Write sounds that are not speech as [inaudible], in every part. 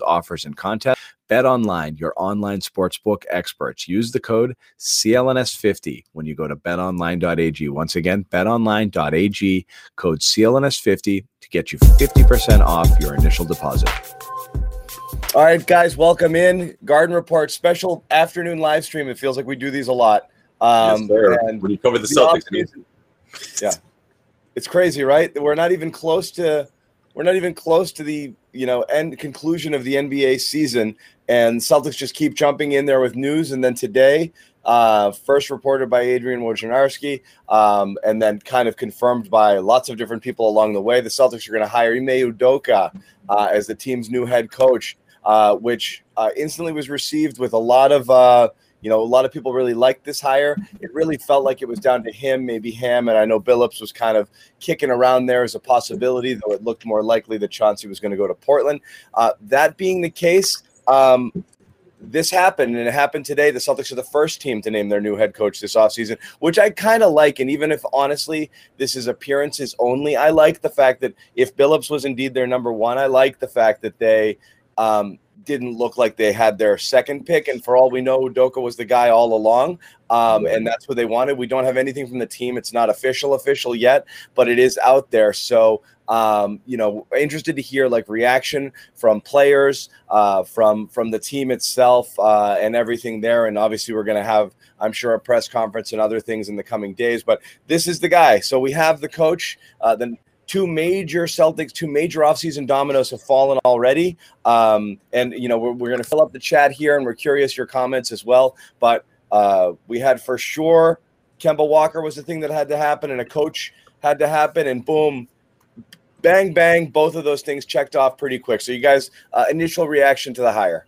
offers, and contests. Bet online, your online sportsbook experts. Use the code CLNS50 when you go to betonline.ag. Once again, betonline.ag, code CLNS50 to get you 50% off your initial deposit. All right, guys, welcome in. Garden Report special afternoon live stream. It feels like we do these a lot. Um, yes, and when you cover the, the Celtics, yeah, it's crazy, right? We're not even close to we're not even close to the you know end conclusion of the NBA season, and Celtics just keep jumping in there with news. And then today, uh, first reported by Adrian Wojnarowski, um, and then kind of confirmed by lots of different people along the way, the Celtics are going to hire Ime Udoka uh, as the team's new head coach, uh, which uh, instantly was received with a lot of uh, you know, a lot of people really liked this hire. It really felt like it was down to him, maybe Ham, and I know Billups was kind of kicking around there as a possibility, though it looked more likely that Chauncey was going to go to Portland. Uh, that being the case, um, this happened, and it happened today. The Celtics are the first team to name their new head coach this offseason, which I kind of like. And even if honestly this is appearances only, I like the fact that if Billups was indeed their number one, I like the fact that they um, didn't look like they had their second pick. And for all we know, Udoka was the guy all along. Um, and that's what they wanted. We don't have anything from the team. It's not official, official yet, but it is out there. So, um, you know, interested to hear like reaction from players, uh, from from the team itself, uh, and everything there. And obviously, we're going to have, I'm sure, a press conference and other things in the coming days. But this is the guy. So we have the coach. Uh, the two major Celtics, two major offseason dominoes have fallen already. Um, and, you know, we're, we're going to fill up the chat here and we're curious your comments as well. But uh, we had for sure Kemba Walker was the thing that had to happen and a coach had to happen. And boom, bang, bang, both of those things checked off pretty quick. So, you guys, uh, initial reaction to the hire?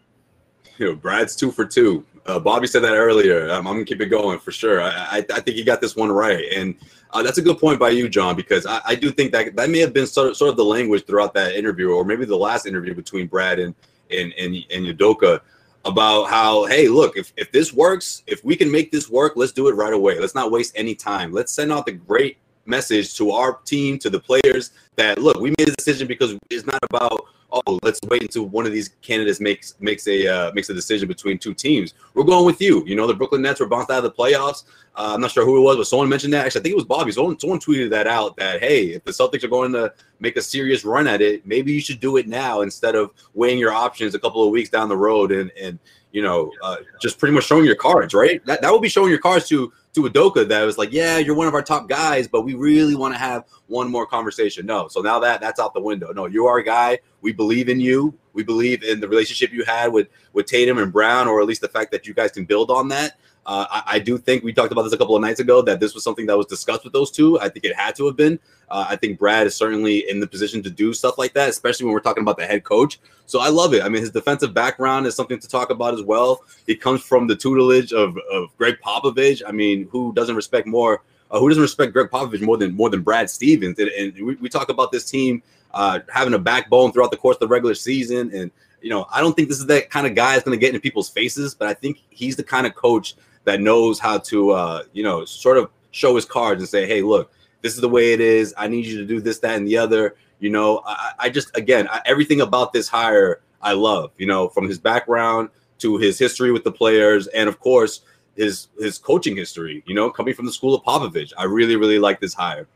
Know, Brad's two for two. Uh, Bobby said that earlier. Um, I'm gonna keep it going for sure. I, I, I think he got this one right, and uh, that's a good point by you, John, because I, I, do think that that may have been sort of, sort of the language throughout that interview, or maybe the last interview between Brad and and and, and Udoka about how, hey, look, if, if this works, if we can make this work, let's do it right away. Let's not waste any time. Let's send out the great message to our team, to the players that look, we made a decision because it's not about oh, let's wait until one of these candidates makes makes a uh, makes a decision between two teams. We're going with you. You know, the Brooklyn Nets were bounced out of the playoffs. Uh, I'm not sure who it was, but someone mentioned that. Actually, I think it was Bobby. Someone, someone tweeted that out that hey, if the Celtics are going to make a serious run at it, maybe you should do it now instead of weighing your options a couple of weeks down the road and and you know uh, just pretty much showing your cards. Right? That that would be showing your cards to to Udoka that was like, yeah, you're one of our top guys, but we really want to have one more conversation. No, so now that that's out the window. No, you are a guy. We believe in you. We believe in the relationship you had with with Tatum and Brown, or at least the fact that you guys can build on that. Uh, I, I, do think we talked about this a couple of nights ago that this was something that was discussed with those two. I think it had to have been. Uh, I think Brad is certainly in the position to do stuff like that, especially when we're talking about the head coach. So I love it. I mean, his defensive background is something to talk about as well. He comes from the tutelage of, of Gregg Popovich. I mean, who doesn't respect more? Uh, who doesn't respect Gregg Popovich more than more than Brad Stevens? And, and we, we, talk about this team uh, having a backbone throughout the course of the regular season. And you know, I don't think this is that kind of guy that's going to get into people's faces, but I think he's the kind of coach that knows how to, uh, you know, sort of show his cards and say, hey, look, this is the way it is. I need you to do this, that, and the other. You know, I, I just, again, I, everything about this hire I love, you know, from his background to his history with the players, and of course, his his coaching history, you know, coming from the school of Popovich. I really, really like this hire.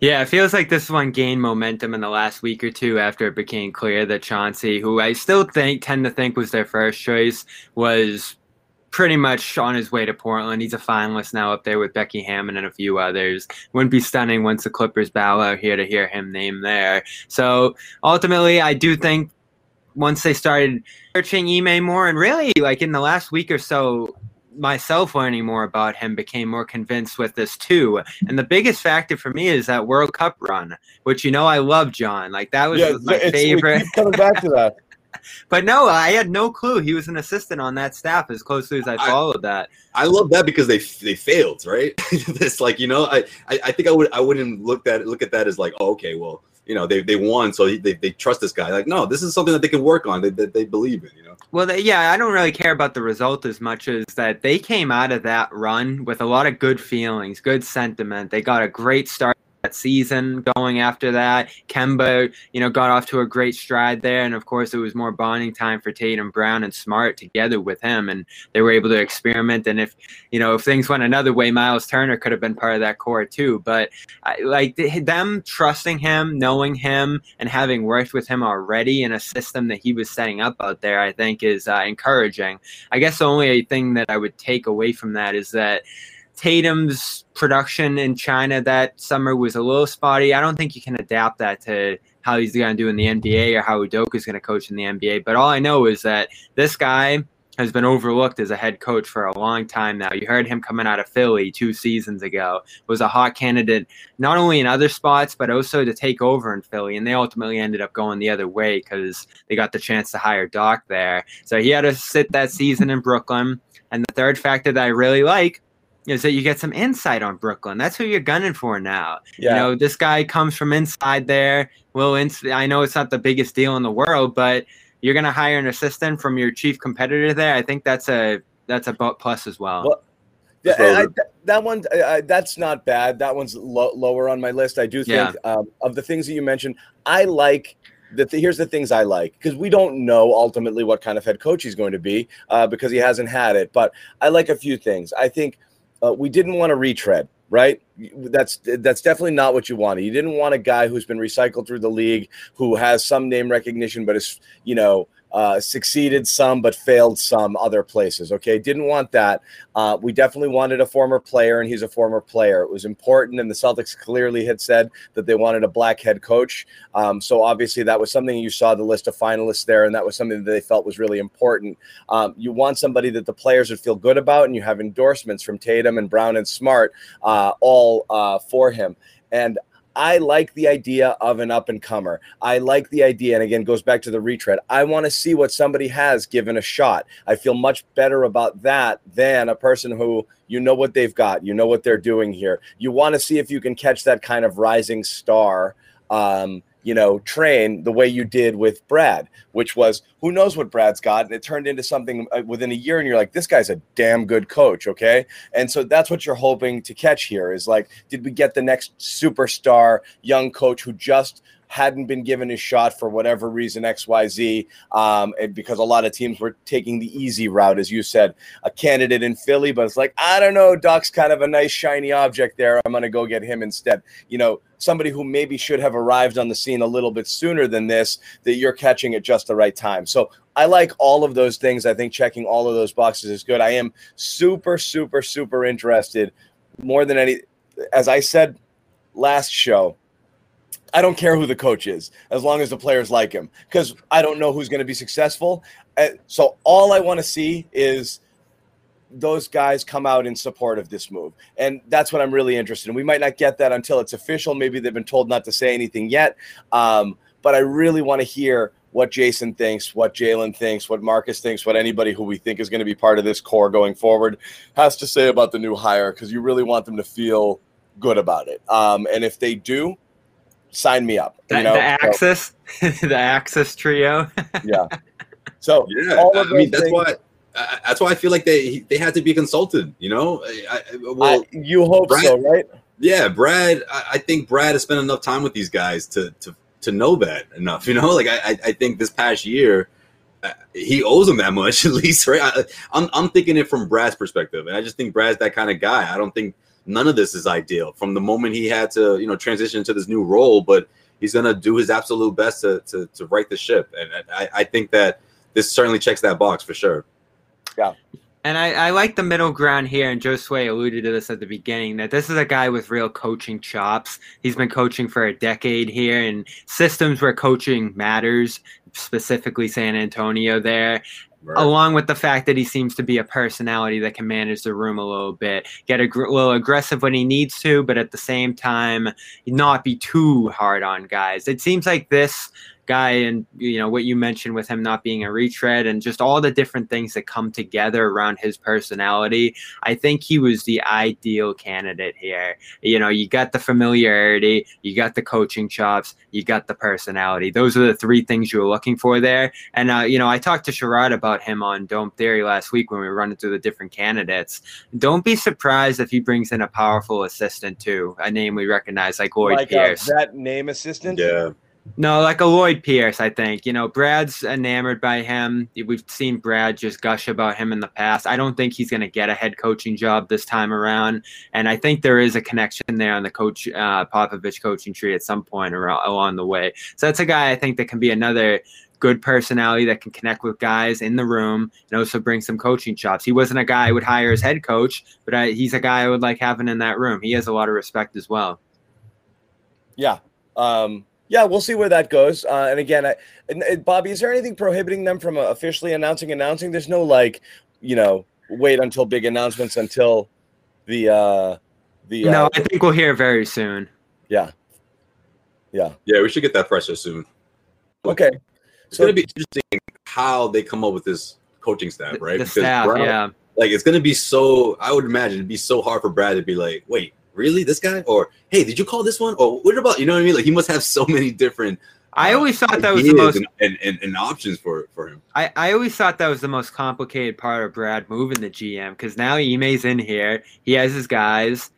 Yeah, it feels like this one gained momentum in the last week or two after it became clear that Chauncey, who I still think tend to think was their first choice, was pretty much on his way to Portland. He's a finalist now up there with Becky Hammon and a few others. Wouldn't be stunning once the Clippers bow out here to hear him named there. So ultimately, I do think once they started searching Ime more, and really like in the last week or so, myself learning more about him became more convinced with this too. And the biggest factor for me is that World Cup run, which you know I love, John. Like that was yeah, my favorite. coming back to that. [laughs] but no, I had no clue he was an assistant on that staff as closely as I followed I, that. I love that because they they failed, right? [laughs] it's like you know, I, I I think I would I wouldn't look that look at that as like, oh, okay, well, you know, they, they won, so they, they trust this guy. Like, no, this is something that they can work on. They, they, they believe in, you know. Well, they, yeah, I don't really care about the result as much as that they came out of that run with a lot of good feelings, good sentiment. They got a great start season going after that. Kemba, you know, got off to a great stride there. And of course, it was more bonding time for Tatum Brown and Smart together with him. And they were able to experiment. And if, you know, if things went another way, Miles Turner could have been part of that core too. But I, like them trusting him, knowing him, and having worked with him already in a system that he was setting up out there, I think is uh, encouraging. I guess the only thing that I would take away from that is that Tatum's production in China that summer was a little spotty. I don't think you can adapt that to how he's going to do in the NBA or how Udoka is going to coach in the NBA. But all I know is that this guy has been overlooked as a head coach for a long time now. You heard him coming out of Philly two seasons ago. Was a hot candidate not only in other spots but also to take over in Philly, and they ultimately ended up going the other way because they got the chance to hire Doc there. So he had to sit that season in Brooklyn. And the third factor that I really like is that you get some insight on Brooklyn. That's who you're gunning for now. Yeah. You know, this guy comes from inside there. Well, I know it's not the biggest deal in the world, but you're going to hire an assistant from your chief competitor there. I think that's a that's a plus as well. well yeah, I, that one I, that's not bad. That one's lo- lower on my list. I do think yeah. um, of the things that you mentioned. I like the th- here's the things I like because we don't know ultimately what kind of head coach he's going to be uh, because he hasn't had it. But I like a few things. I think uh, we didn't want to retread, right? That's that's definitely not what you wanted. You didn't want a guy who's been recycled through the league, who has some name recognition, but is you know uh, succeeded some but failed some other places. Okay, didn't want that. Uh, we definitely wanted a former player, and he's a former player. It was important, and the Celtics clearly had said that they wanted a black head coach. Um, so obviously, that was something you saw the list of finalists there, and that was something that they felt was really important. Um, you want somebody that the players would feel good about, and you have endorsements from Tatum and Brown and Smart uh, all uh, for him. And I like the idea of an up and comer. I like the idea, and again, goes back to the retread. I want to see what somebody has given a shot. I feel much better about that than a person who you know what they've got, you know what they're doing here. You want to see if you can catch that kind of rising star. Um, you know, train the way you did with Brad, which was who knows what Brad's got. And it turned into something uh, within a year. And you're like, this guy's a damn good coach. Okay. And so that's what you're hoping to catch here is like, did we get the next superstar young coach who just hadn't been given a shot for whatever reason, XYZ, um, because a lot of teams were taking the easy route, as you said, a candidate in Philly, but it's like, I don't know, Doc's kind of a nice, shiny object there. I'm going to go get him instead. You know, somebody who maybe should have arrived on the scene a little bit sooner than this, that you're catching at just the right time. So I like all of those things. I think checking all of those boxes is good. I am super, super, super interested more than any, as I said last show, I don't care who the coach is as long as the players like him because I don't know who's going to be successful. Uh, so all I want to see is those guys come out in support of this move. And that's what I'm really interested in. We might not get that until it's official. Maybe they've been told not to say anything yet. Um, but I really want to hear what Jayson thinks, what Jaylen thinks, what Marcus thinks, what anybody who we think is going to be part of this core going forward has to say about the new hire because you really want them to feel good about it. Um, and if they do, sign me up. The, you know? the Axis, so, [laughs] the Axis trio. [laughs] yeah. So yeah, I mean that's things, why uh, that's why I feel like they they had to be consulted. You know, I, well, I, you hope Brad, so, right? Yeah, Brad. I, I, think Brad has spent enough time with these guys to to to know that enough. [laughs] You know, like I I think this past year. Uh, he owes them that much at least, right? I, I'm I'm thinking it from Brad's perspective, and I just think Brad's that kind of guy. I don't think none of this is ideal from the moment he had to you know transition to this new role, but he's gonna do his absolute best to to, to right the ship, and I, I think that this certainly checks that box for sure. Yeah. And I, I like the middle ground here, and Joe Sway alluded to this at the beginning that this is a guy with real coaching chops. He's been coaching for a decade here in systems where coaching matters, specifically San Antonio there. Right. Along with the fact that he seems to be a personality that can manage the room a little bit, get a gr- little aggressive when he needs to, but at the same time, not be too hard on guys. It seems like this guy and you know what you mentioned with him not being a retread and just all the different things that come together around his personality i think he was the ideal candidate here. You know you got the familiarity you got the coaching chops you got the personality. Those are the three things you were looking for there. And uh, you know i talked to sherrod about him on dome theory last week when we were running through the different candidates. Don't be surprised if he brings in a powerful assistant too a name we recognize like lloyd like uh, pierce. that name assistant. Yeah. No, like a Lloyd Pierce, I think. You know, Brad's enamored by him. We've seen Brad just gush about him in the past. I don't think he's going to get a head coaching job this time around. And I think there is a connection there on the coach uh, Popovich coaching tree at some point around, along the way. So that's a guy I think that can be another good personality that can connect with guys in the room and also bring some coaching chops. He wasn't a guy I would hire as head coach, but I, he's a guy I would like having in that room. He has a lot of respect as well. Yeah. Um, yeah, we'll see where that goes. Uh, and again, I, and, and Bobby, is there anything prohibiting them from uh, officially announcing announcing? There's no like, you know, wait until big announcements until the uh the uh, No, I think we'll hear very soon. yeah. Yeah. Yeah, we should get that fresher soon. Okay. It's So- gonna be interesting how they come up with this coaching staff, right? The Because staff, Brown- yeah. like it's gonna be so. I would imagine it'd be so hard for Brad to be like, wait, really, this guy? Or hey, did you call this one? Or what about? You know what I mean? Like he must have [laughs] so many different. I uh, always thought that was the most and, and, and, options for for him. I, I always thought that was the most complicated part of Brad moving the GM because now Ime's in here. He has his guys.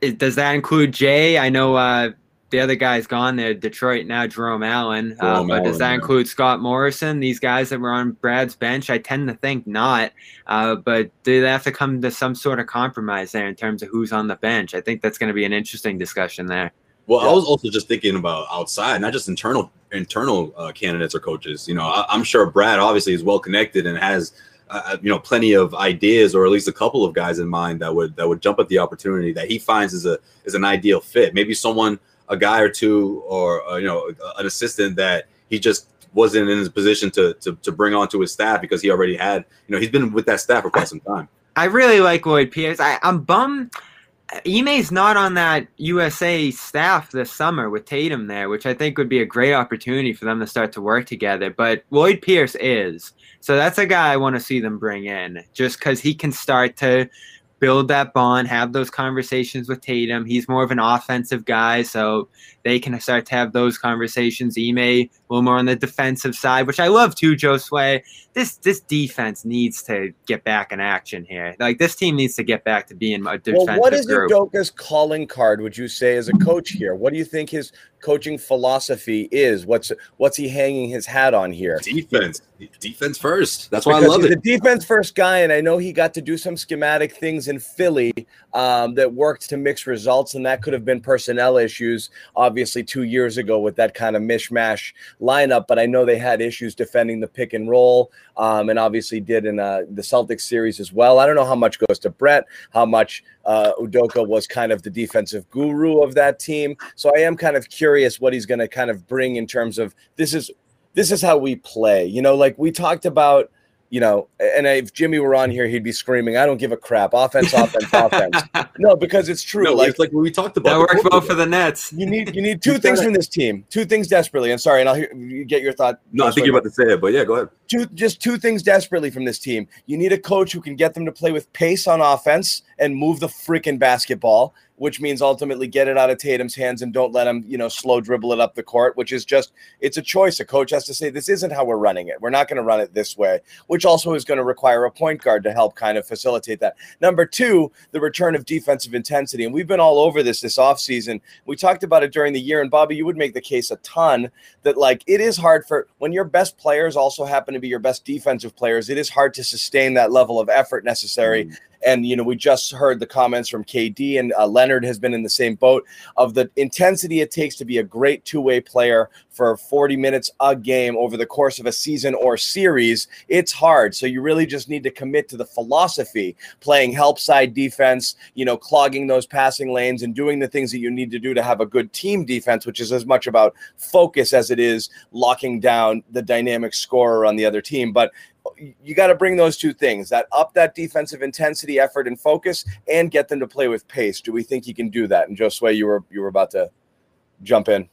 Is, does that include Jay? I know uh, the other guy's gone there, Detroit now, Jerome Allen. uh, Jerome but does Allen, that yeah. include Scott Morrison? These guys that were on Brad's bench? I tend to think not. Uh, but do they have to come to some sort of compromise there in terms of who's on the bench? I think that's going to be an interesting discussion there. Well, Yeah. I was also just thinking about outside, not just internal internal uh, candidates or coaches. You know, I, I'm sure Brad obviously is well connected and has uh, you know plenty of ideas, or at least a couple of guys in mind that would that would jump at the opportunity that he finds is a is an ideal fit. Maybe someone, a guy or two, or uh, you know, an assistant that he just wasn't in his position to, to to bring onto his staff because he already had. You know, he's been with that staff for quite some time. I really like Lloyd Pierce. I, I'm bummed. Ime's not on that USA staff this summer with Tatum there, which I think would be a great opportunity for them to start to work together. But Lloyd Pierce is. So that's a guy I want to see them bring in just because he can start to build that bond, have those conversations with Tatum. He's more of an offensive guy, so they can start to have those conversations. Ime a little more on the defensive side, which I love too, Joe Sway this this defense needs to get back in action here. Like this team needs to get back to being a defensive Well, what is group. Udoka's calling card? Would you say as a coach here? What do you think his coaching philosophy is? What's what's he hanging his hat on here? Defense, defense first. That's why I love he's it. a defense first guy, and I know he got to do some schematic things in Philly um, that worked to mix results, and that could have been personnel issues, obviously two years ago with that kind of mishmash lineup. But I know they had issues defending the pick and roll, um, and obviously did in uh, the Celtics series as well. I don't know how much goes to Brett, how much uh, Udoka was kind of the defensive guru of that team. So I am kind of curious what he's going to kind of bring in terms of this is this is how we play. You know, like we talked about, you know, and if Jimmy were on here, he'd be screaming, I don't give a crap. Offense, offense, [laughs] offense. No, because it's true. No, like it's like what we talked about. that works before. well for the Nets. you need you need two things from this team. Two things desperately. And sorry, and I'll hear, you get your thought. No, I think you're about to say it, but yeah, go ahead. two just two things desperately from this team. You need a coach who can get them to play with pace on offense and move the freaking basketball, which means ultimately get it out of Tatum's hands and don't let him, you know, slow dribble it up the court, which is just it's a choice. A coach has to say this isn't how we're running it. We're not going to run it this way, which also is going to require a point guard to help kind of facilitate that. Number 2, the return of defensive intensity. And we've been all over this this offseason. We talked about it during the year and Bobby, you would make the case a ton that like it is hard for when your best players also happen to be your best defensive players, it is hard to sustain that level of effort necessary. Mm. And you know, we just heard the comments from KD and uh, Leonard has been in the same boat of the intensity it takes to be a great two-way player for 40 minutes a game over the course of a season or series. It's hard. So you really just need to commit to the philosophy, playing help side defense, you know, clogging those passing lanes and doing the things that you need to do to have a good team defense, which is as much about focus as it is locking down the dynamic scorer on the other team. But you got to bring those two things that up that defensive intensity, effort, and focus, and get them to play with pace. Do we think he can do that? And Josue, you were you were about to jump in.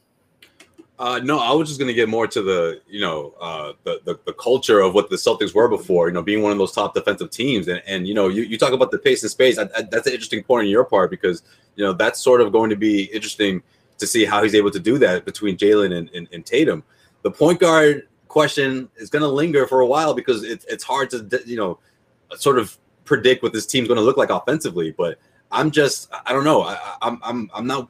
Uh, no, I was just going to get more to the, you know, uh, the, the, the culture of what the Celtics were before, you know, being one of those top defensive teams. And, and you know, you, you talk about the pace and space. I, I, that's an interesting point on your part because, you know, that's sort of going to be interesting to see how he's able to do that between Jaylen and, and, and Tatum. The point guard question is going to linger for a while because it, it's hard to, you know, sort of predict what this team's going to look like offensively. But I'm just, I don't know. I, I'm, I'm, I'm not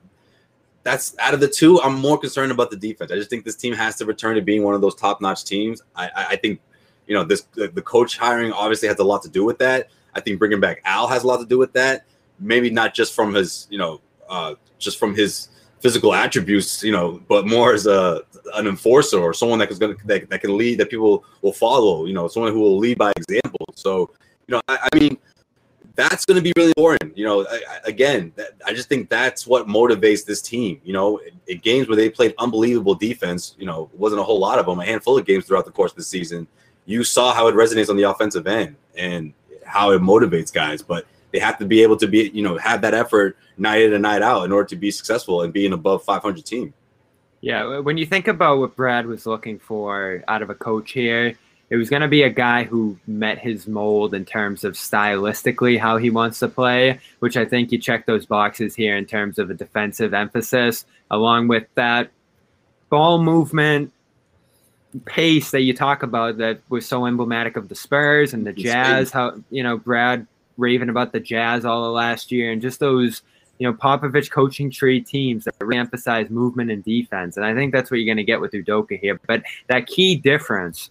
that's out of the two. I'm more concerned about the defense. I just think this team has to return to being one of those top notch teams. I, I think, you know, this the, the coach hiring obviously has a lot to do with that. I think bringing back Al has a lot to do with that. Maybe not just from his, you know, uh, just from his physical attributes, you know, but more as a an enforcer or someone that is going to that, that can lead that people will follow. You know, someone who will lead by example. So, you know, I, I mean that's going to be really important. You know, I, again, that, I just think that's what motivates this team. You know, in, in, games where they played unbelievable defense, you know, wasn't a whole lot of them, a handful of games throughout the course of the season. You saw how it resonates on the offensive end and how it motivates guys, but they have to be able to be, you know, have that effort night in and night out in order to be successful and be an above 500 team. Yeah, when you think about what Brad was looking for out of a coach here, it was going to be a guy who met his mold in terms of stylistically how he wants to play, which I think you check those boxes here in terms of a defensive emphasis, along with that ball movement pace that you talk about that was so emblematic of the Spurs and the Jazz. How you know Brad raving about the Jazz all the last year, and just those you know Popovich coaching tree teams that really emphasize movement and defense. And I think that's what you're going to get with Udoka here. But that key difference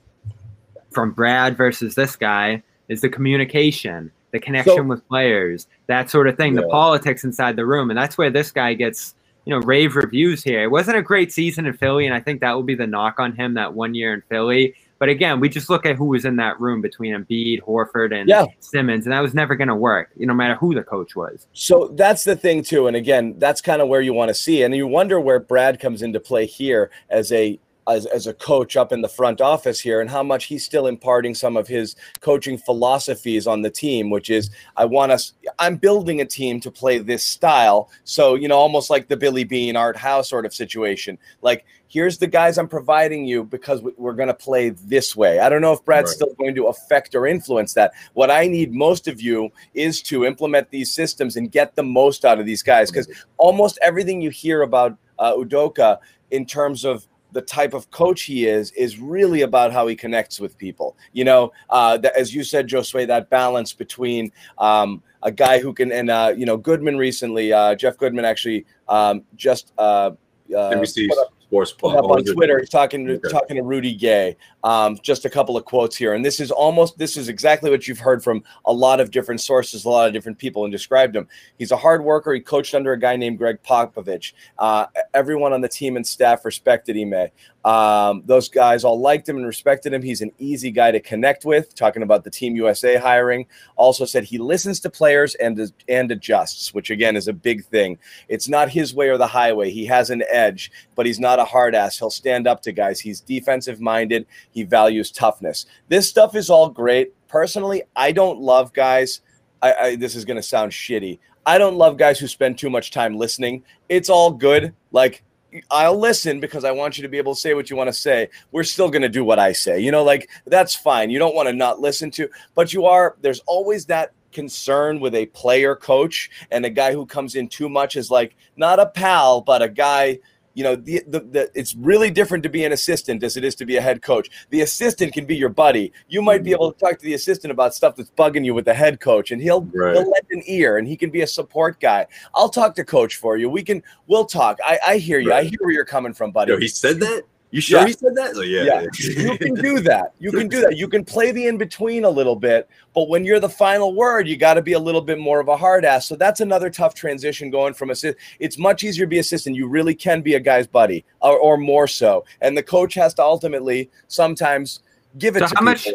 from Brad versus this guy is the communication, the connection so, with players, that sort of thing, yeah. the politics inside the room. And that's where this guy gets, you know, rave reviews here. It wasn't a great season in Philly, and I think that will be the knock on him that one year in Philly. But again, we just look at who was in that room between Embiid, Horford, and yeah. Simmons, and that was never going to work, you know, no matter who the coach was. So that's the thing too. And again, that's kind of where you want to see, and you wonder where Brad comes into play here as a as, as a coach up in the front office here and how much he's still imparting some of his coaching philosophies on the team which is i want us i'm building a team to play this style. So you know almost like the billy beane art howe's sort of situation. Like here's the guys i'm providing you because we're going to play this way. I don't know if brad's right. still going to affect or influence that. What i need most of you is to implement these systems and get the most out of these guys. Because almost everything you hear about uh, udoka in terms of the type of coach he is is really about how he connects with people. You know, uh, the, as you said, Josue, that balance between um, a guy who can and uh, you know Goodman recently, uh, Jeff Goodman actually um, just uh, uh, put up, sports put up on Twitter. He's talking to, okay. talking to Rudy Gay. Um, just a couple of quotes here, and this is almost this is exactly what you've heard from a lot of different sources, a lot of different people, and described him. He's a hard worker. He coached under a guy named Gregg Popovich. Uh, everyone on the team and staff respected Ime. Um, those guys all liked him and respected him. He's an easy guy to connect with. Talking about the Team USA hiring, also said he listens to players and and adjusts, which again is a big thing. It's not his way or the highway. He has an edge, but he's not a hard ass. He'll stand up to guys. He's defensive minded. He values toughness. This stuff is all great. Personally, I don't love guys. I, I this is going to sound shitty. I don't love guys who spend too much time listening. It's all good. Like I'll listen because I want you to be able to say what you want to say. We're still going to do what I say. You know, like that's fine. You don't want to not listen to, but you are, there's always that concern with a player coach and a guy who comes in too much is like not a pal, but a guy you know the, the, the, it's really different to be an assistant as it is to be a head coach. The assistant can be your buddy. You might be mm-hmm. able to talk to the assistant about stuff that's bugging you with the head coach and he'll, right. he'll lend an ear and he can be a support guy. I'll talk to coach for you. We can we'll talk. I, I hear you. Right. i hear where you're coming from buddy. Yo, he said that you sure yeah. he said that? Oh, yeah. yeah. [laughs] you can do that. You can do that. You can play the in between a little bit, but when you're the final word, you got to be a little bit more of a hard ass. So that's another tough transition going from assist. It's much easier to be assistant. You really can be a guy's buddy, or, or more so. And the coach has to ultimately sometimes give it so to how people. much. Yeah.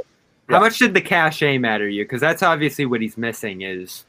How much did the cachet matter to you? Because that's obviously what he's missing. Is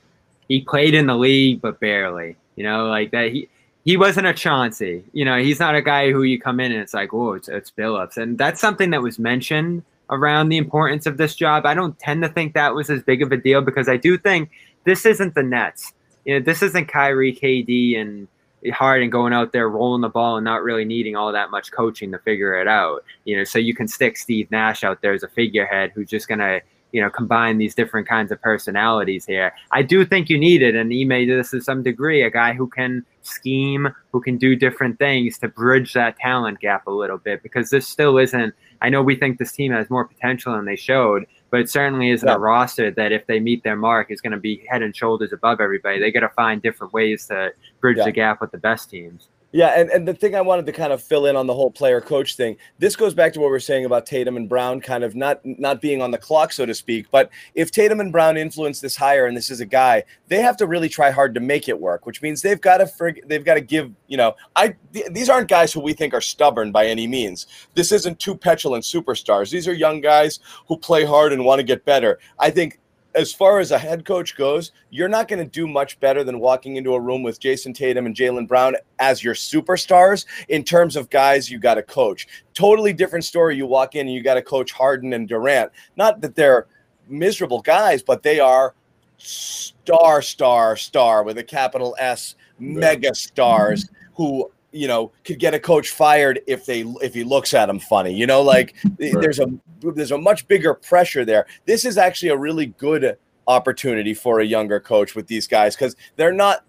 he played in the league but barely? You know, like that. He he wasn't a Chauncey. You know, he's not a guy who you come in and it's like, oh, it's, it's Billups. And that's something that was mentioned around the importance of this job. I don't tend to think that was as big of a deal because I do think this isn't the Nets. You know, this isn't Kyrie, KD, and Harden going out there rolling the ball and not really needing all that much coaching to figure it out. You know, so you can stick Steve Nash out there as a figurehead who's just gonna you know combine these different kinds of personalities here. I do think you need it, and Ime this to some degree, a guy who can scheme, who can do different things to bridge that talent gap a little bit because this still isn't. I know we think this team has more potential than they showed, but it certainly isn't yeah. a roster that if they meet their mark is going to be head and shoulders above everybody. They got to find different ways to bridge yeah. the gap with the best teams. Yeah, and, and the thing I wanted to kind of fill in on the whole player coach thing, this goes back to what we are saying about Tatum and Brown kind of not not being on the clock, so to speak. But if Tatum and Brown influence this hire and this is a guy, they have to really try hard to make it work, which means they've got to frig- they've got to give, you know, I th- these aren't guys who we think are stubborn by any means. This isn't two petulant superstars. These are young guys who play hard and want to get better. I think as far as a head coach goes, you're not going to do much better than walking into a room with Jayson Tatum and Jaylen Brown as your superstars in terms of guys you got to coach. Totally different story. You walk in and you got to coach Harden and Durant. Not that they're miserable guys, but they are star, star, star with a capital S, mega stars who you know could get a coach fired if they if he looks at him funny you know like [laughs] right. there's a there's a much bigger pressure there this is actually a really good opportunity for a younger coach with these guys because they're not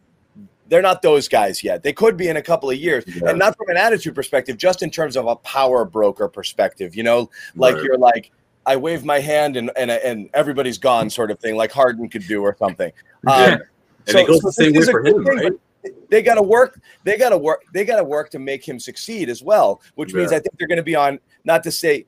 they're not those guys yet. They could be in a couple of years, yeah. and not from an attitude perspective, just in terms of a power broker perspective. You know, like right. you're like, I wave my hand and and and everybody's gone, sort of thing, like Harden could do or something. [laughs] Um, and so, it goes so the same way for him, thing, right? They got to work. They got to work. They got to work to make him succeed as well. Which yeah. means I think they're going to be on. Not to say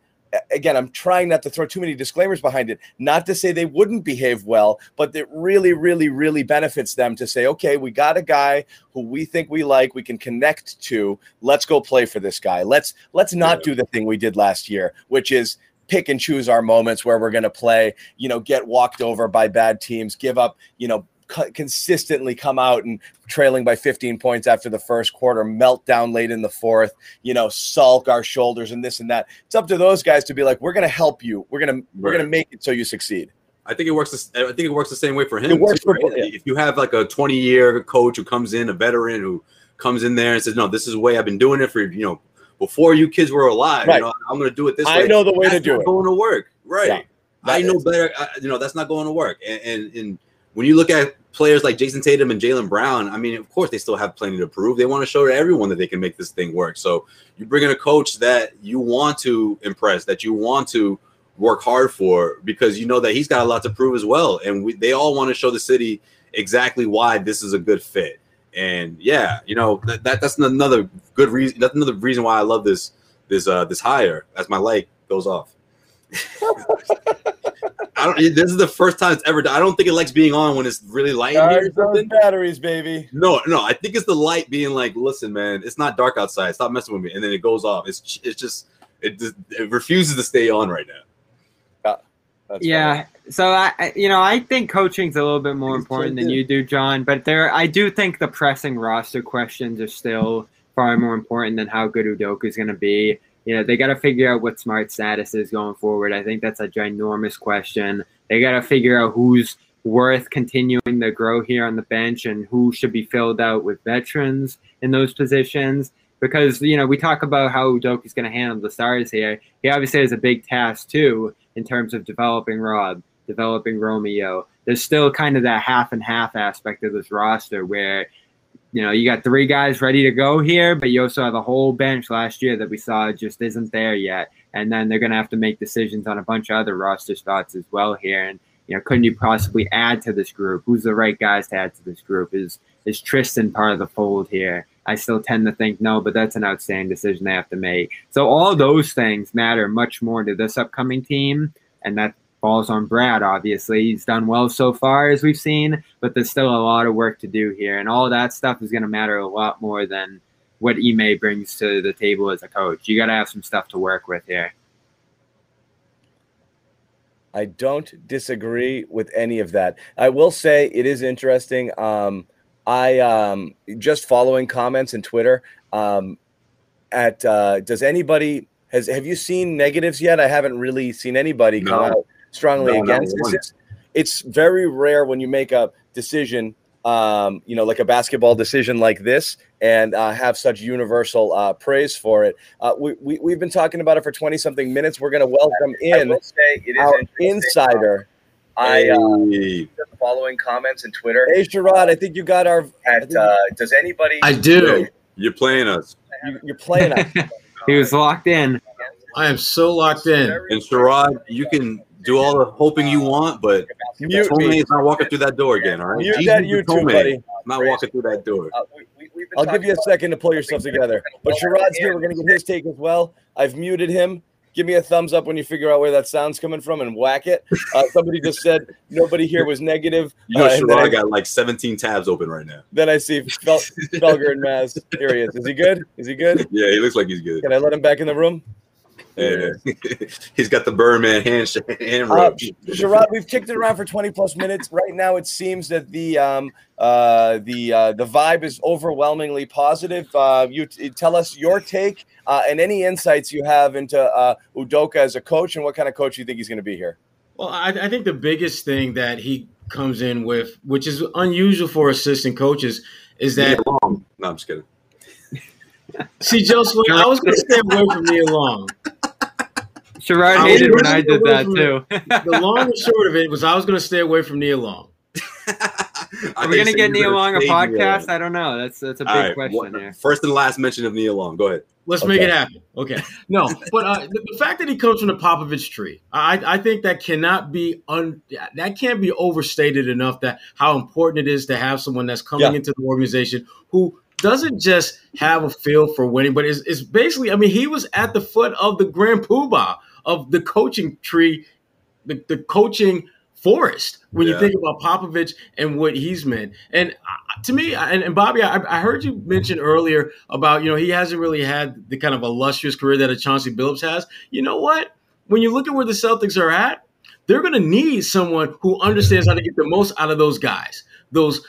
again, I'm trying not to throw too many disclaimers behind it. Not to say they wouldn't behave well, but it really, really, really benefits them to say, okay, we got a guy who we think we like, we can connect to. Let's go play for this guy. Let's let's not yeah. do the thing we did last year, which is pick and choose our moments where we're going to play, you know, get walked over by bad teams, give up, you know, consistently come out and trailing by 15 points after the first quarter, melt down late in the fourth, you know, sulk our shoulders and this and that. It's up to those guys to be like, we're going to help you. We're going to we're going to make it so you succeed. I think it works. I think it works the same way for him. It works too, for right? If you have like a 20 year coach who comes in, a veteran who comes in there and says, "No, this is the way I've been doing it for you know before you kids were alive. Right. You know, I'm going to do it this I way." I know the way that's to do it. Going to work, right? Yeah. I know better. you know, that's not going to work. And, and and when you look at players like Jayson Tatum and Jaylen Brown, I mean, of course, they still have plenty to prove. They want to show to everyone that they can make this thing work. So you bring in a coach that you want to impress, that you want to work hard for, because you know that he's got a lot to prove as well. And we, they all want to show the city exactly why this is a good fit. And yeah, you know that, that that's another good reason. That's another reason why I love this this uh this hire as my leg goes off. [laughs] I don't. This is the first time it's ever. Done. I don't think it likes being on when it's really light here. Those batteries, baby. No, no. I think it's the light being like, listen, man, it's not dark outside. Stop messing with me, and then it goes off. It's it's just it it refuses to stay on right now. Yeah. yeah. So I, you know, I think coaching's a little bit more important than you do, John. But there, I do think the pressing roster questions are still far more important than how good Udoka is going to be you know, they got to figure out what smart status is going forward. I think that's a ginormous question. They got to figure out who's worth continuing to grow here on the bench and who should be filled out with veterans in those positions. Because, you know, we talk about how Udoka is going to handle the stars here. He obviously has a big task, too, in terms of developing Rob, developing Romeo. There's still kind of that half and half aspect of this roster where you know, you got three guys ready to go here, but you also have a whole bench last year that we saw just isn't there yet. And then they're going to have to make decisions on a bunch of other roster spots as well here. And you know, couldn't you possibly add to this group? Who's the right guys to add to this group? Is is Tristan part of the fold here? I still tend to think no, but that's an outstanding decision they have to make. So all those things matter much more to this upcoming team, and that falls on Brad, obviously. He's done well so far, as we've seen, but there's still a lot of work to do here. And all that stuff is going to matter a lot more than what Ime brings to the table as a coach. You got to have some stuff to work with here. I don't disagree with any of that. I will say it is interesting. Um, I um, just following comments and Twitter. Um, at uh, does anybody has have you seen negatives yet? I haven't really seen anybody come out strongly no, against. It's, it's very rare when you make a decision um, you know, like a basketball decision like this and uh, have such universal uh, praise for it. Uh, we, we, we've been talking about it for 20 something minutes. We're going to welcome in our insider. I uh, the following comments in Twitter. Hey, Sherrod, I think you got our. At, uh, does anybody? I do. You're playing us. You, are playing us. [laughs] he was locked in. I am so locked in. And Sherrod, you can do all the hoping you want, but Mute Tomei is not walking through that door again. All right, Mute that YouTube, buddy. Not walking through that door. Uh, we, we, I'll give you a second to pull yourself together. But Sherrod's here. We're going to get his take as well. I've muted him. Give me a thumbs up when you figure out where that sound's coming from and whack it. Uh, [laughs] somebody just said nobody here was negative. You know, uh, Sherrod got like 17 tabs open right now. Then I see Fel- [laughs] Felger and Maz. Here he is. Is he good? Is he good? Yeah, he looks like he's good. Can I let him back in the room? Yeah. [laughs] He's got the Birdman handshake. [laughs] Hand uh, Sherrod, we've kicked it around for 20 plus minutes. Right now, it seems that the um, uh, the uh, the vibe is overwhelmingly positive. Uh, you t- tell us your take uh, and any insights you have into uh, Udoka as a coach and what kind of coach you think he's going to be here. Well, I, I think the biggest thing that he comes in with, which is unusual for assistant coaches, is that. long. No, I'm just kidding. See, Joseph, I was going to stay away from Nia Long. Sherrod hated when I did that too. the long and short of it was I was going to stay away from Nia Long. [laughs] Are we going to get Nia Long a podcast? I don't know. That's that's a big right, question here. First and last mention of Nia Long. Go ahead. Let's okay. make it happen. Okay. No, but uh, the, the, fact that he comes from the Popovich tree, I, I think that cannot be un, that can't be overstated enough. That how important it is to have someone that's coming yeah. into the organization who doesn't just have a feel for winning, but is, is basically, I mean, he was at the foot of the grand poobah of the coaching tree, the, the coaching forest when yeah. you think about Popovich and what he's meant. And uh, to me, and, and Bobby, I, I, heard you mention earlier about, you know, he hasn't really had the kind of illustrious career that a Chauncey Billups has. You know what? When you look at where the Celtics are at, they're going to need someone who understands how to get the most out of those guys, those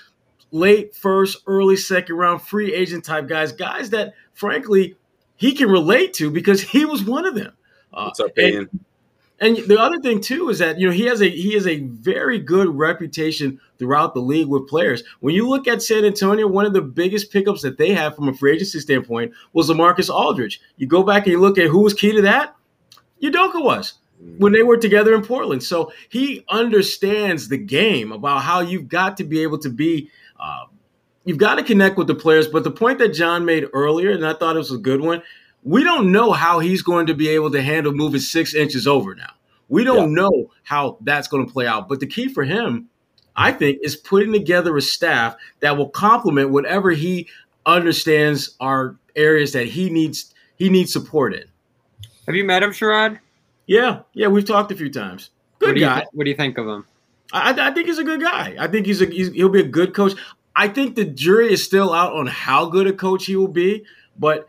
late first, early second round free agent type guys, guys that frankly he can relate to because he was one of them. Uh, What's up, Ian? And, and the other thing too is that you know he has a he has a very good reputation throughout the league with players. When you look at San Antonio, one of the biggest pickups that they have from a free agency standpoint was LaMarcus Aldridge. You go back and you look at who was key to that. Udoka was when they were together in Portland. So he understands the game about how you've got to be able to be uh, you've got to connect with the players. But the point that John made earlier, and I thought it was a good one, we don't know how he's going to be able to handle moving six inches over now. We don't yeah. know how that's going to play out. But the key for him, I think, is putting together a staff that will complement whatever he understands are areas that he needs he needs support in. Have you met him, Sherrod? Yeah, yeah, we've talked a few times. Good what guy. Th- what do you think of him? I, I, think he's a good guy. I think he's, a, he's he'll be a good coach. I think the jury is still out on how good a coach he will be, but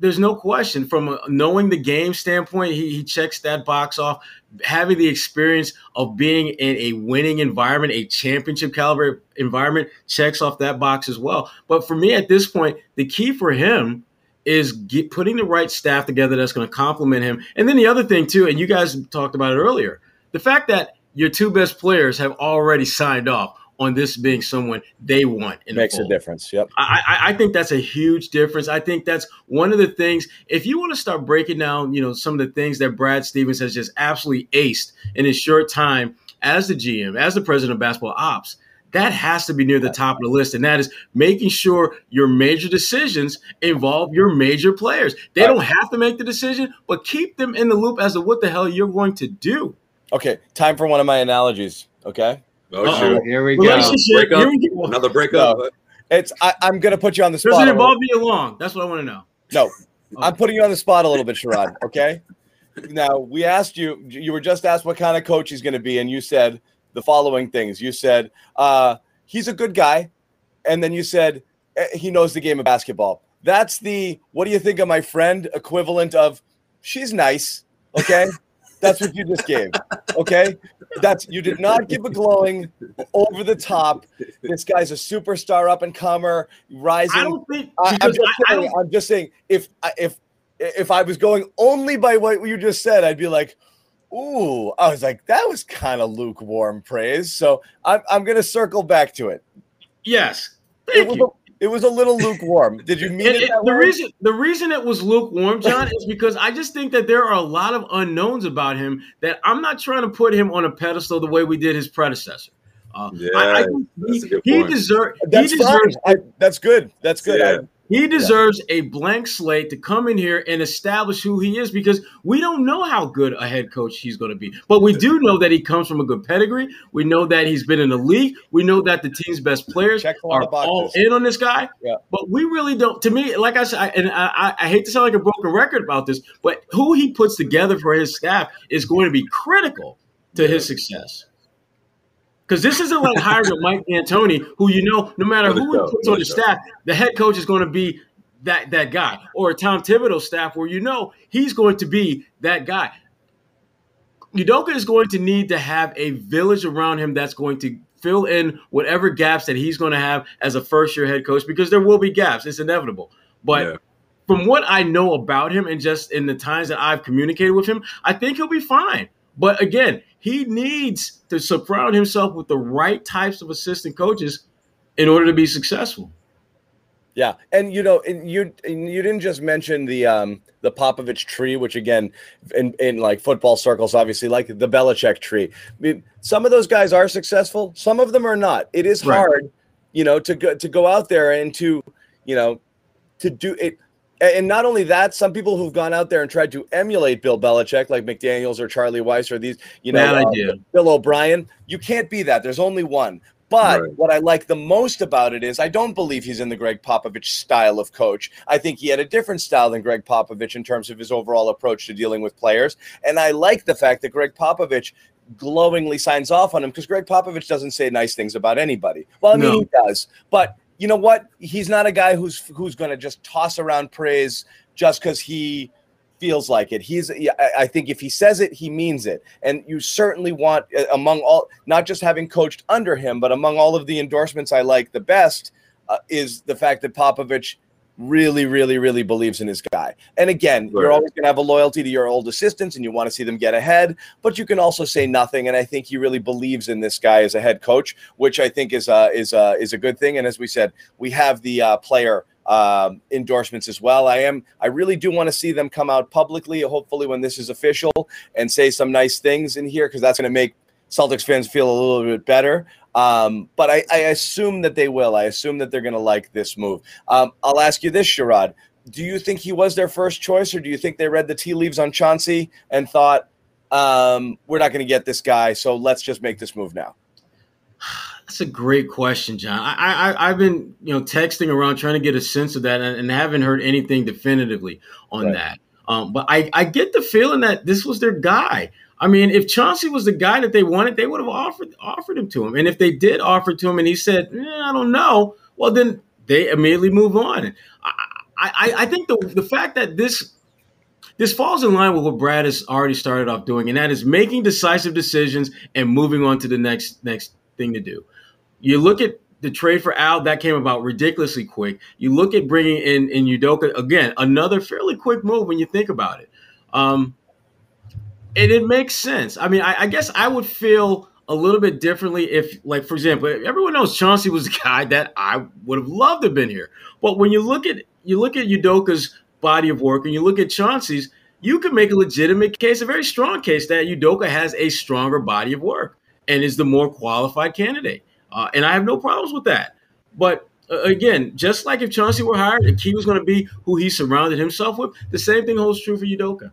there's no question from knowing the game standpoint, he, he checks that box off. Having the experience of being in a winning environment, a championship caliber environment, checks off that box as well. But for me at this point, the key for him is get, putting the right staff together that's going to complement him. And then the other thing too, and you guys talked about it earlier, the fact that your two best players have already signed off on this being someone they want. In Makes a difference. Yep. I, I think that's a huge difference. I think that's one of the things. If you want to start breaking down, you know, some of the things that Brad Stevens has just absolutely aced in his short time as the GM, as the president of basketball ops, that has to be near the top of the list. And that is making sure your major decisions involve your major players. They don't have to make the decision, but keep them in the loop as to what the hell you're going to do. Okay, time for one of my analogies. Okay. Oh, sure. Here we go. Break up. Another breakup. No, it's I, am going to put you on the spot. Doesn't involve me along. That's what I want to know. No, oh. [laughs] I'm putting you on the spot a little bit, Sherrod. Okay. now we asked you. You were just asked what kind of coach he's going to be, and you said the following things. You said uh, he's a good guy, and then you said eh, he knows the game of basketball. That's the what do you think of my friend equivalent of she's nice. Okay. [laughs] That's what you just gave. Okay. That's you did not give a glowing over the top. This guy's a superstar up and comer, rising. I don't think I, am just, I, saying, I'm just saying if if if I was going only by what you just said, I'd be like, ooh, I was like, that was kind of lukewarm praise. So I'm I'm gonna circle back to it. Yes. Thank it you. It was a little lukewarm. Did you mean it, it the reason the reason it was lukewarm, John, is because I just think that there are a lot of unknowns about him that I'm not trying to put him on a pedestal the way we did his predecessor. Uh, yeah, I, I he, he, deserve, that's he deserves. I, that's good. That's good. Yeah. He deserves yeah. a blank slate to come in here and establish who he is because we don't know how good a head coach he's going to be. But we do know that he comes from a good pedigree. We know that he's been in the league. We know that the team's best players are all in on this guy. Yeah. But we really don't. To me, like I said, and I, I hate to sound like a broken record about this, but who he puts together for his staff is going to be critical to his success. Because this isn't like hiring Mike D'Antoni, who you know, no matter who he puts on the staff, the head coach is going to be that that guy, or a Tom Thibodeau staff where you know he's going to be that guy. Udoka is going to need to have a village around him that's going to fill in whatever gaps that he's going to have as a first year head coach because there will be gaps. It's inevitable. But yeah. from what I know about him and just in the times that I've communicated with him, I think he'll be fine. But again, he needs to surround himself with the right types of assistant coaches in order to be successful. Yeah, and you know, and you and you didn't just mention the um the Popovich tree, which again, in in like football circles, obviously like the Belichick tree. I mean, some of those guys are successful, some of them are not. It is right. hard, you know, to go to go out there and to, you know, to do it and not only that, some people who've gone out there and tried to emulate Bill Belichick, like McDaniels or Charlie Weis or these, you know, uh, Bill O'Brien, you can't be that. There's only one. But right. what I like the most about it is I don't believe he's in the Gregg Popovich style of coach. I think he had a different style than Gregg Popovich in terms of his overall approach to dealing with players. And I like the fact that Gregg Popovich glowingly signs off on him because Gregg Popovich doesn't say nice things about anybody. Well, I mean, no. he does, but you know what? He's not a guy who's who's going to just toss around praise just because he feels like it. He's I think if he says it, he means it. And you certainly want uh, among all not just having coached under him, but among all of the endorsements I like the best uh, is the fact that Popovich really, really, really believes in his guy. And again, right. you're always going to have a loyalty to your old assistants and you want to see them get ahead, but you can also say nothing. And I think he really believes in this guy as a head coach, which I think is uh, is uh, is a good thing. And as we said, we have the uh, player um, endorsements as well. I am I really do want to see them come out publicly, hopefully when this is official, and say some nice things in here because that's going to make Celtics fans feel a little bit better. Um, but I, I, assume that they will. I assume that they're going to like this move. Um, I'll ask you this, Sherrod. Do you think he was their first choice, or do you think they read the tea leaves on Chauncey and thought, um, we're not going to get this guy, so let's just make this move now? That's a great question, John. I, I have been you know texting around trying to get a sense of that, and, and haven't heard anything definitively on right. that. Um, but I, I get the feeling that this was their guy. I mean, if Chauncey was the guy that they wanted, they would have offered offered him to him. And if they did offer to him, and he said, eh, "I don't know," well, then they immediately move on. I, I, I think the the fact that this this falls in line with what Brad has already started off doing, and that is making decisive decisions and moving on to the next next thing to do. You look at the trade for Al that came about ridiculously quick. You look at bringing in in Udoka again, another fairly quick move when you think about it. Um, and it makes sense. I mean, I, I, guess I would feel a little bit differently if, like, for example, everyone knows Chauncey was a [laughs] guy that I would have loved to have been here. But when you look at you look at Udoka's body of work and you look at Chauncey's, you can make a legitimate case, a very strong case that Udoka has a stronger body of work and is the more qualified candidate. Uh, and I have no problems with that. But uh, again, just like if Chauncey were hired, the key was going to be who he surrounded himself with. The same thing holds true for Udoka.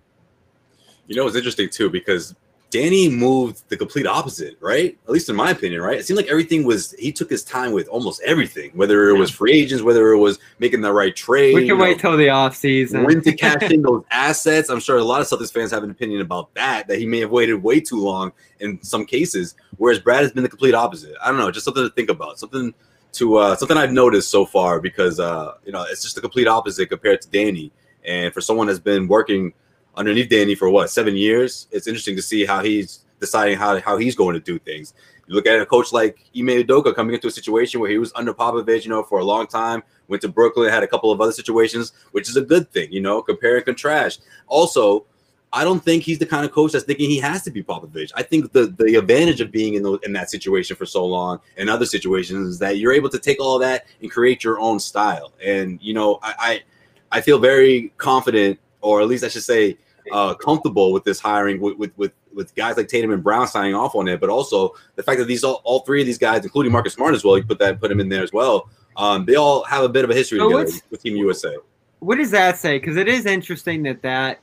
You know, it's interesting too because Danny moved the complete opposite, right? At least in my opinion, right? It seemed like everything was he took his time with almost everything, whether it was free agents, whether it was making the right trade. We can wait know, till the off season. When to cash in [laughs] those assets. I'm sure a lot of Celtics fans have an opinion about that, that he may have waited way too long in some cases, whereas Brad has been the complete opposite. I don't know, just something to think about, something to uh something I've noticed so far because uh, you know, it's just the complete opposite compared to Danny. And for someone that's been working underneath Danny for what seven years. It's interesting to see how he's deciding how how he's going to do things. You look at a coach like Ime Udoka coming into a situation where he was under Popovich, you know, for a long time. Went to Brooklyn, had a couple of other situations, which is a good thing, you know. Compare and contrast. Also, I don't think he's the kind of coach that's thinking he has to be Popovich. I think the the advantage of being in the, in that situation for so long and other situations is that you're able to take all that and create your own style. And you know, I I, I feel very confident, or at least I should say, uh, comfortable with this hiring with, with with with guys like Tatum and Brown signing off on it, but also the fact that these all, all three of these guys, including Marcus Smart as well, you put that put him in there as well. Um, they all have a bit of a history So together with Team USA. What does that say? Because it is interesting that that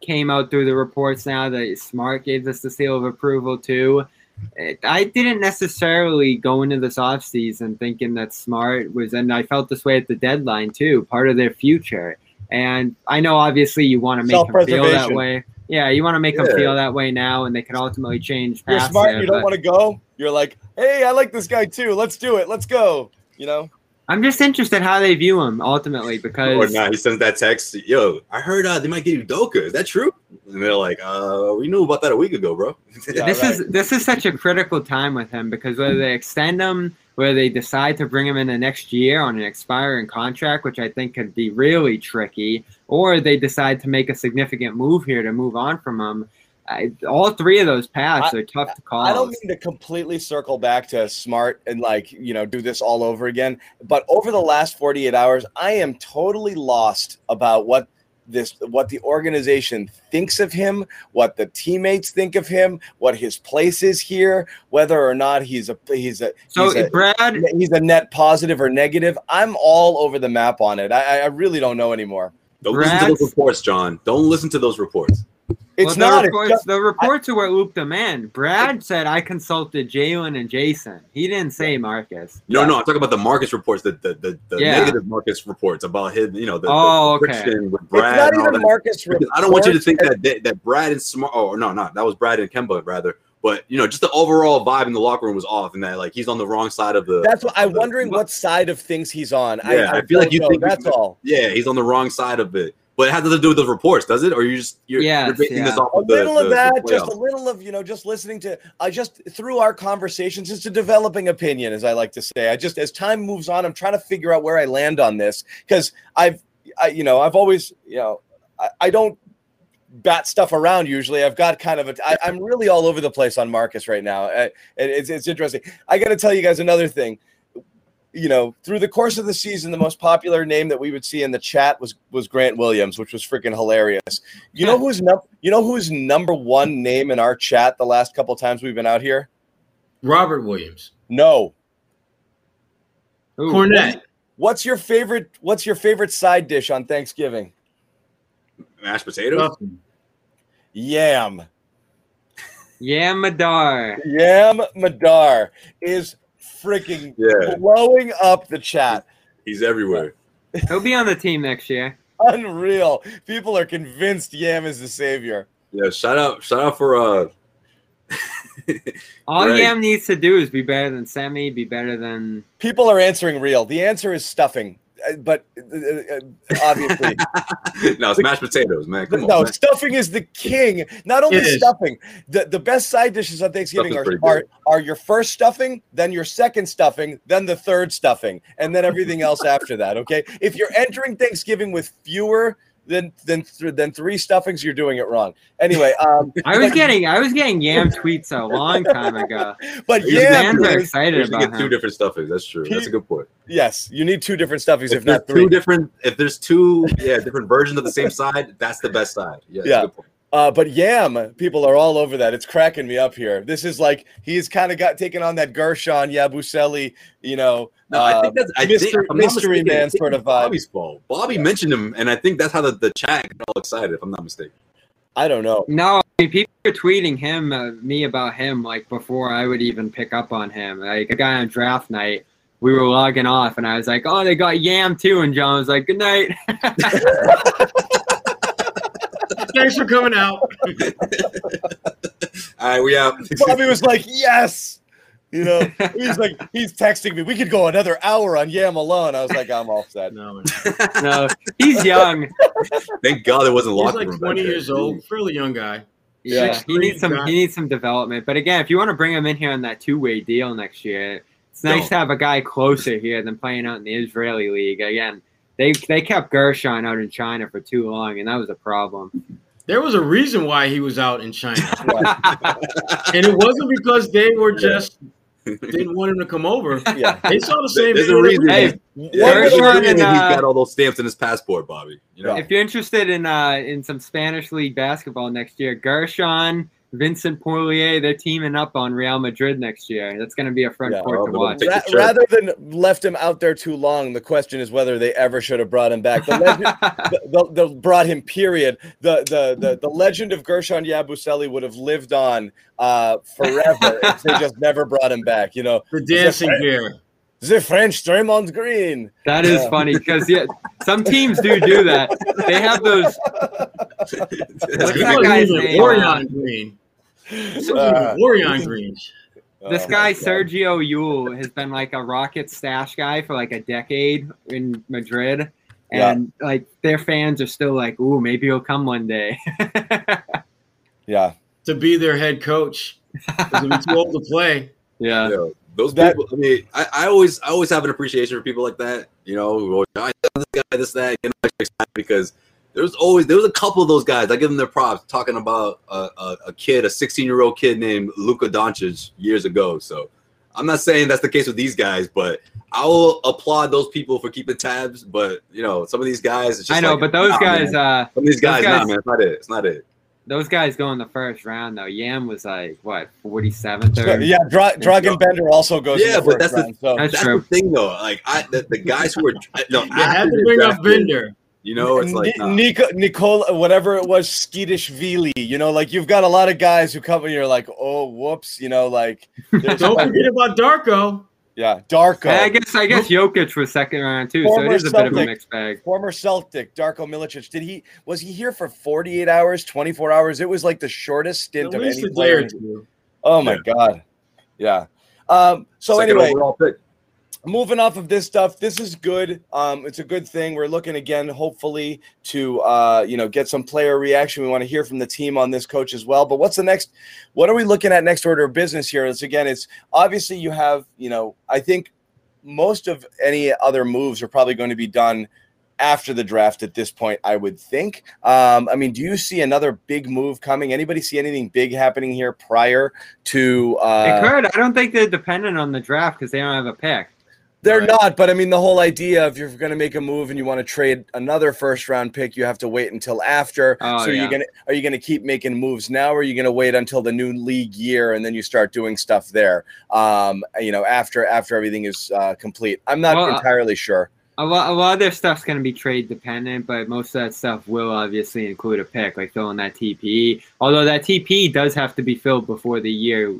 came out through the reports now that Smart gave us the seal of approval too. I didn't necessarily go into this offseason thinking that Smart was, and I felt this way at the deadline too, part of their future. And I know obviously you want to make them feel that way. Yeah, you want to make them feel that way now, and they can ultimately change. You're smart. there, You don't want to go. You're like, hey, I like this guy too. Let's do it. Let's go. You know. I'm just interested how they view him ultimately because Or not, he sends that text, yo, I heard uh, they might give you Doka. Is that true? And they're like, uh, we knew about that a week ago, bro. [laughs] Yeah, this right. is this is such a critical time with him because whether they extend him, whether they decide to bring him in the next year on an expiring contract, which I think could be really tricky, or they decide to make a significant move here to move on from him. I, all three of those paths are tough to call. I don't mean to completely circle back to smart and like, you know, do this all over again. But over the last 48 hours, I am totally lost about what this what the organization thinks of him, what the teammates think of him, what his place is here, whether or not he's a he's a so he's a, Brad, he's a net positive or negative. I'm all over the map on it. I, I really don't know anymore. Don't listen to those reports, John. Don't listen to those reports. It's well, not. The It's reports, just, the reports are what looped him in. Brad said I consulted Jaylen and Jayson. He didn't say Marcus. No, Yeah. no, I'm talking about the Marcus reports, the the, the, the Yeah. negative Marcus reports about his, you know, the, Oh, the okay. friction with it's Brad. not even that. Marcus. Because I don't want you to think that that, that Brad and Smart. Oh no, no, that was Brad and Kemba rather. But you know, just the overall vibe in the locker room was off, and that like he's on the wrong side of the. That's what I'm the- wondering. What side of things he's on? Yeah, I feel like you know. think- that's all. Yeah, he's on the wrong side of it. But it has nothing to do with those reports, does it? Or you just you're, Yes, you're basing this yeah. off A of the, little the- of the that, just a little of you know, just listening to. I just through our conversations, it's a developing opinion, as I like to say. I just as time moves on, I'm trying to figure out where I land on this because I've, I, you know, I've always, you know, I, I don't bat stuff around usually. I've got kind of a. I, I'm really all over the place on Marcus right now. Uh, and it's it's interesting. I got to tell you guys another thing. You know, through the course of the season, the most popular name that we would see in the chat was was Grant Williams, which was freaking hilarious. You know who's num- you know who's number one name in our chat the last couple times we've been out here? Robert Williams, No. Ooh, Cornette. What's your favorite what's your favorite side dish on Thanksgiving? mashed potatoes. Nothing. Yam. Yeah, Madar. Yam Madar is freaking Yeah. blowing up the chat. He's everywhere. He'll be on the team next year. Unreal. People are convinced Yam is the savior. Yeah, shout out, shout out for uh [laughs] All Right. Yam needs to do is be better than Semi, be better than. People are answering real. The answer is stuffing. Uh, But uh, uh, obviously, [laughs] no, it's mashed potatoes, man. Come no, on, man. stuffing is the king. Not only stuffing, the, the best side dishes on Thanksgiving are, are, are your first stuffing, then your second stuffing, then the third stuffing, and then everything else [laughs] after that. Okay. If you're entering Thanksgiving with fewer than than th- than three stuffings, you're doing it wrong. Anyway, [laughs] um, I was but- getting I was getting Yam tweets a long time ago. but yeah, fans are is- excited You about get two different stuffings. That's true. That's a good point. Yes, you need two different stuffings, if, If there's not three. two different, if there's two, yeah, different versions of the same side, that's the best side. Yeah, Yeah. Uh, but Yam, people are all over that. It's cracking me up here. This is like he's kind of got taken on that Guerschon Yabusele, you know, No, I uh, think that's I mystery- think, if I'm not mystery mistaken, I man think sort of vibe. Bobby's fault. Bobby mentioned him, and I think that's how the, the chat got all excited. If I'm not mistaken. I don't know. No, I mean, people are tweeting him, uh, me about him, like before I would even pick up on him. Like a guy on draft night, we were logging off, and I was like, "Oh, they got Yam too," and John was like, "Good night." [laughs] Thanks for coming out. All right, we out. [laughs] Bobby was like, yes. You know, he's like, he's texting me. We could go another hour on Yam alone. I was like, I'm all set. No, no, he's young. Thank God it wasn't he's like room. back 20 there. years old, fairly young guy. Yeah, Yeah. he needs some. Guy. He needs some development. But again, if you want to bring him in here on that two-way deal next year, it's nice Don't. to have a guy closer here than playing out in the Israeli league. Again, they they kept Guerschon out in China for too long, and that was a problem. There was a reason why he was out in China, [laughs] and it wasn't because they were just didn't want him to come over. Yeah. They saw the same. There's a reason. Hey, Yeah, there's a Guerschon reason and, he's uh, got all those stamps in his passport, Bobby. You know, If you're interested in uh, in some Spanish league basketball next year, Guerschon, Vincent Poirier, they're teaming up on Real Madrid next year. That's going to be a front Yeah. court to watch. Ra- rather than left him out there too long, the question is whether they ever should have brought him back. The legend, [laughs] the, the, the brought him. Period. The the the, the legend of Guerschon Yabusele would have lived on uh, forever if they [laughs] just never brought him back. You know, The dancing bear. the French Draymond Green. That is Yeah. funny because yeah, some teams do do that. They have those. [laughs] What's that guy's name? Orion Green. He Uh, even [laughs] Green. [laughs] This Oh, guy. Sergio Llull has been like a Rocket stash guy for like a decade in Madrid, Yeah. and like their fans are still like, "Ooh, maybe he'll come one day." [laughs] Yeah, To be their head coach. Because too old to play. yeah, you know, those That- people. I mean, I, I always, I always have an appreciation for people like that. You know, who always, "I this guy, this that. You know, because there's always there was a couple of those guys. I give them their props. Talking about a, a, a kid, a 16 year old kid named Luka Doncic years ago. So I'm not saying that's the case with these guys, but I will applaud those people for keeping tabs. But you know, some of these guys, it's just I know, like, but those nah, guys, man. uh, some of these guys, those nah, guys- man, it's not it. It's not it. those guys go in the first round though. Yam was like what 47th or yeah. Dra- Dragan Bender also goes. in Yeah, the but first that's the- so. That's That's true. the thing, though. Like I, the, the guys who are no, You had after to they bring up Bender. You know, it's like nah. Nico, Nicole, whatever it was, Tskitishvili. You know, like you've got a lot of guys who come and you're like, oh, whoops. You know, like, there's Don't like- forget about Darko. yeah, Darko. I guess I guess Jokic was second round too, so it is a bit of a mixed bag. former Celtic Darko Milicic. Did he was he here for 48 hours, 24 hours? It was like the shortest stint At of least any a player. two. Oh my god. Yeah. Um, so Second anyway, overall pick. Moving off of this stuff, this is good. Um, it's a good thing. We're looking again, hopefully, to uh, you know get some player reaction. We want to hear from the team on this coach as well. But what's the next? What are we looking at next order of business here? It's again, it's obviously you have you know I think most of any other moves are probably going to be done after the draft at this point i would think um, i mean do you see another big move coming anybody see anything big happening here prior to uh, It could. I don't think they're dependent on the draft because they don't have a pick. They're Right. not, but I mean, the whole idea if you're going to make a move and you want to trade another first round pick, you have to wait until after. Oh, so yeah. you're gonna are you going to keep making moves now, or are you going to wait until the new league year and then you start doing stuff there? Um, you know, after after everything is uh, complete. I'm not Well, uh, entirely sure. A lot, a lot of their stuff's going to be trade dependent, but most of that stuff will obviously include a pick, like filling that TPE. Although that TPE does have to be filled before the year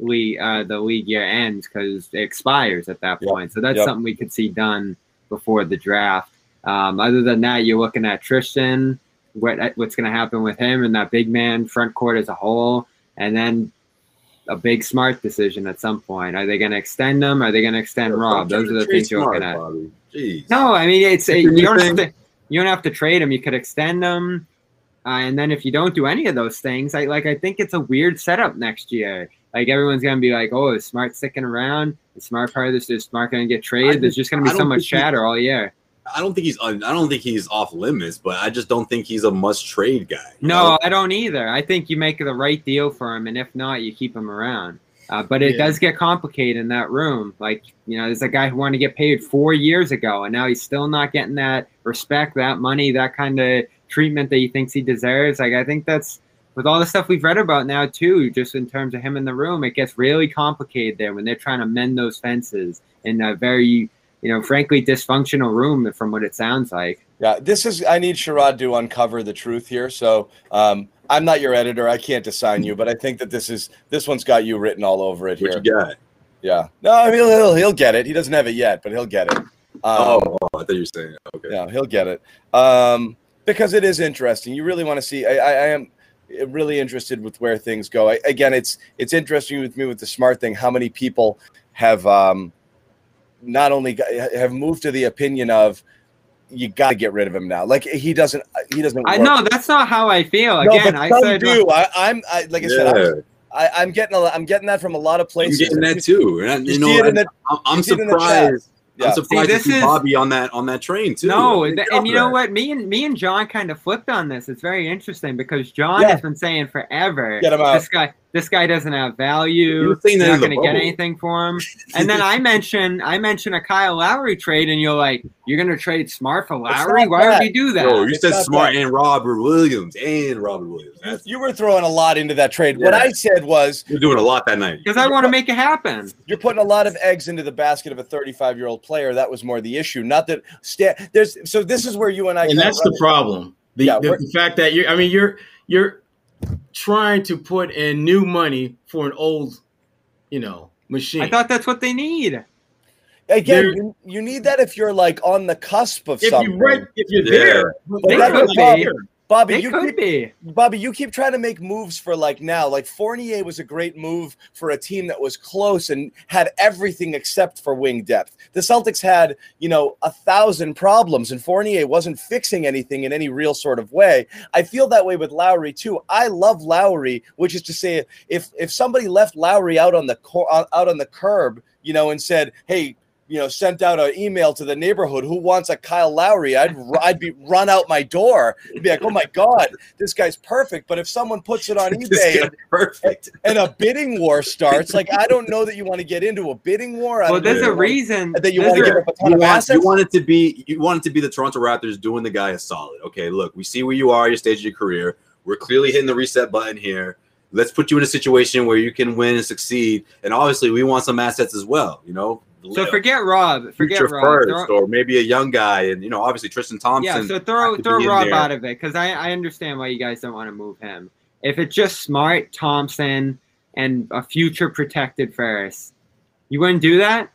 league, uh, the league year ends because it expires at that Yep. point. So that's Yep. something we could see done before the draft. Um, other than that, you're looking at Tristan, what what's going to happen with him and that big man front court as a whole, and then a big smart decision at some point. Are they going to extend them? Are they going to extend Rob? Those are the things you're looking at. Jeez. No, I mean it's It's a you don't have to you don't have to trade them. You could extend them, uh, and then if you don't do any of those things, I like I think it's a weird setup next year. Like everyone's gonna be like, "Oh, is Smart sticking around? The Smart part of this is Smart gonna get traded?" There's just gonna be so much think he- chatter all year. I don't think he's. un- I don't think he's off limits, but I just don't think he's a must trade guy. No, know? I don't either. I think you make the right deal for him, and if not, you keep him around. Uh, but it Yeah. does get complicated in that room. Like you know, there's a guy who wanted to get paid four years ago, and now he's still not getting that respect, that money, that kind of treatment that he thinks he deserves. Like I think that's with all the stuff we've read about now too. Just in terms of him in the room, it gets really complicated there when they're trying to mend those fences in a very, you know, frankly dysfunctional room from what it sounds like. Yeah, this is. I need Sherrod to uncover the truth here. So um, I'm not your editor. I can't assign you, but I think that this is this one's got you written all over it What here. you got? Yeah. No, I mean he'll he'll get it. He doesn't have it yet, but he'll get it. Um, oh, oh, I thought you were saying. Okay. yeah, he'll get it. Um, because it is interesting. You really want to see. I, I, I am really interested with where things go. I, again, it's it's interesting with me with the smart thing. How many people have um, not only got, have moved to the opinion of you got to get rid of him now. Like he doesn't. He doesn't. I know that's not how I feel. No, Again, but I said, do. I, I'm I, like I said. I'm, I, I'm getting a, I'm getting that from a lot of places. I'm places. getting that too. And I, You you know, see I, in the- I'm, I'm you see it in the surprised. Yeah. I'm surprised See, to this see is- Bobby on that on that train too. No, Good th- job and you know that. what? Me and me and John kind of flipped on this. It's very interesting because John Yeah. has been saying forever, Get him out. this guy, this guy doesn't have value. You were saying that You're not going to get anything for him. [laughs] And then I mentioned, I mentioned a Kyle Lowry trade, and you're like, you're going to trade Smart for Lowry? Why bad. would you do that? Yo, you It's said Smart bad. and Robert Williams and Robert Williams. You, That's, you were throwing a lot into that trade. What I said was you're doing a lot that night. Because I want to make it happen. you're putting a lot of eggs into the basket of a 35 year old player. That was more the issue. Not that sta- there's. So this is where you and I. and that's run the problem. The, Yeah, the, the fact that you're I mean you're you're trying to put in new money for an old, you know, machine. I thought that's what they need. Again, you, you need that if you're like on the cusp of if something. you right if you're Yeah. there, but They you're could be. there. Bobby, They you could keep, be. Bobby, you keep trying to make moves for like now. Like Fournier was a great move for a team that was close and had everything except for wing depth. The Celtics had, you know, a thousand problems, and Fournier wasn't fixing anything in any real sort of way. I feel that way with Lowry too. I love Lowry, which is to say, if if somebody left Lowry out on the cor- out on the curb, you know, and said, "Hey." You know, sent out an email to the neighborhood. Who wants a Kyle Lowry? I'd I'd be run out my door. I'd be like, oh my god, this guy's perfect. But if someone puts it on [laughs] eBay guy's perfect. and a bidding war starts, like I don't know that you want to get into a bidding war. I Well, don't know there's a reason. that you want to give up a ton You of want, assets. you want it to be you want it to be the Toronto Raptors doing the guy a solid. Okay, look, we see where you are, at your stage of your career. We're clearly hitting the reset button here. Let's put you in a situation where you can win and succeed. And obviously, we want some assets as well. You know, So forget Rob. Forget future Rob. first, Throw- or maybe a young guy, and you know, obviously Tristan Thompson. yeah, so throw throw Rob there. out of it because I, I understand why you guys don't want to move him. If it's just Smart, Thompson, and a future protected Ferris, you wouldn't do that.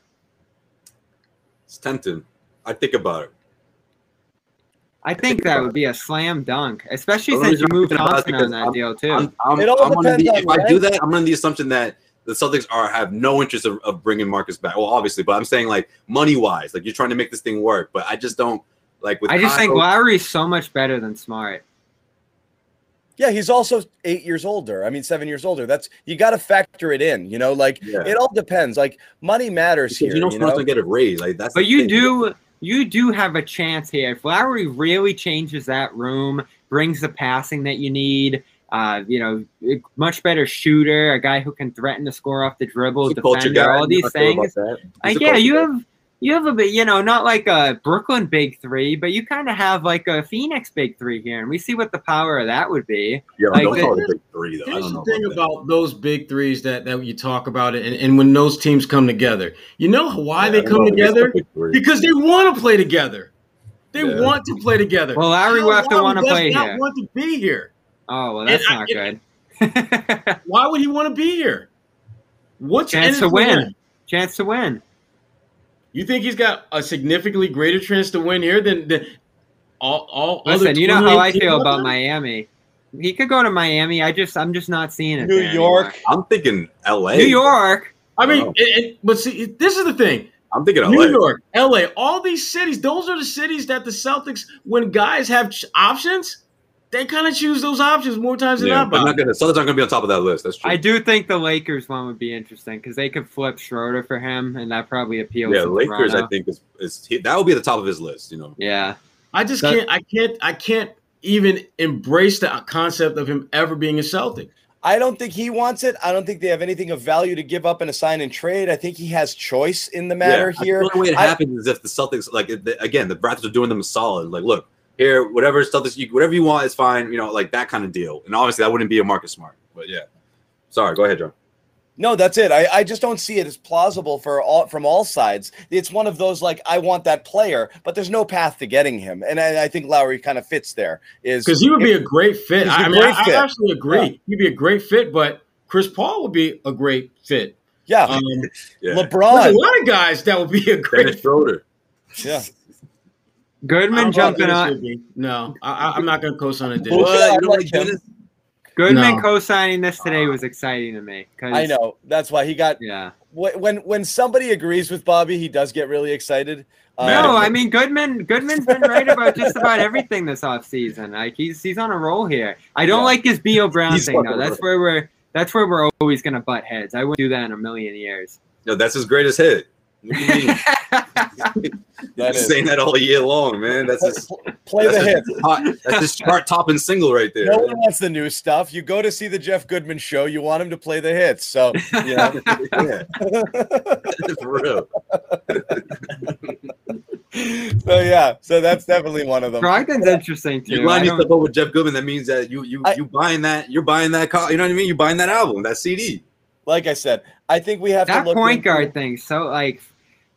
It's tempting. I think about it. I think that would be a slam dunk, especially since you moved thinking Thompson on that I'm- deal too. I'm, I'm, It all I'm under the, depends if on I do that, I'm under the assumption that the Celtics are have no interest of, of bringing Marcus back. Well, obviously, but I'm saying like money wise, like you're trying to make this thing work. But I just don't like. With I just think Kyle- Lowry's so much better than Smart. Yeah, he's also eight years older. I mean, seven years older. That's you got to factor it in. You know, like Yeah. it all depends. Like money matters because here. you know, you Smart's know? gonna get a raise. Like that's. But you thing. do you do have a chance here. If Lowry really changes that room, brings the passing that you need, uh, you know, much better shooter, a guy who can threaten to score off the dribble, He's defender, guy. all these I feel about things. that. Uh, yeah, you guy. have you have a bit, you know, not like a Brooklyn big three, but you kind of have like a Phoenix big three here, and we see what the power of that would be. Yeah, like don't the- call it a big three though. I Here's don't the thing about about those big threes that, that you talk about it, and, and when those teams come together, you know why Yeah, they come know if it's a together? big. Because they want to play together. They Yeah. want to play together. Well, Larry will Kyle have to want to does play not here. Want to be here? Oh well, that's And not it- good. [laughs] Why would he want to be here? What's Chance to for win. him? Chance to win. You think he's got a significantly greater chance to win here than, than all, all other Listen, you know how I feel about there? Miami. He could go to Miami. I just, I'm just not seeing it. New there York. anymore. I'm thinking L.A. New York. I mean, Oh. it, it- but see, this is the thing. I'm thinking L.A. New York, LA, all these cities, those are the cities that the Celtics, when guys have options, they kind of choose those options more times than Yeah, not. but Bob. not gonna. Celtics aren't gonna be on top of that list. That's true. I do think the Lakers one would be interesting because they could flip Schroeder for him, and that probably appeals. yeah, to Lakers. Toronto. I think is, is he, that will be at the top of his list. You know. Yeah, I just That- can't. I can't. I can't even embrace the concept of him ever being a Celtic. I don't think he wants it. I don't think they have anything of value to give up in a sign and trade. I think he has choice in the matter yeah, here. The only way it I- happens is if the Celtics, like if the, again, the Raptors are doing them a solid. Like, look here, whatever Celtics, you, whatever you want is fine. You know, like that kind of deal. And obviously, that wouldn't be a Marcus Smart. But yeah, sorry. Go ahead, John. No, that's it. I, I just don't see it as plausible for all from all sides. It's one of those like I want that player, but there's no path to getting him, and I, I think Lowry kind of fits there. Is Because he would be a great fit. He's a I mean, I, fit. I actually agree. He'd be a great fit, but Chris Paul would be a great fit. yeah, Um, [laughs] Yeah, there's a lot of guys that would be a great Dennis Schroeder. Yeah, I Goodman jumping on would. No, I, I- I'm not going to co-sign a Well, Dennis. yeah, You like like. Dennis? Goodman No. co-signing this today was exciting to me. 'cause- I know. That's why he got Yeah. when when somebody agrees with Bobby, he does get really excited. Uh, No, I mean Goodman. Goodman's been right about just about everything this offseason. Like he's he's on a roll here. I don't Yeah. like his Bo Brown He's thing though. That's right. where we're that's where we're always gonna butt heads. I wouldn't do that in a million years. No, that's his greatest hit. [laughs] That is. saying that all year long, man. That's just play that's the hits. Hot, that's his chart topping single right there. No one wants the new stuff. You go to see the Jeff Goodman show. You want him to play the hits. So [laughs] yeah, [laughs] for real. so yeah, so that's definitely one of them. Brogdon's interesting too. You line yourself up with Jeff Goodman. That means that you you I, you buying that. You're buying that. You know what I mean? You're buying that album, that CD. Like I said, I think we have that to look point guard thing. So like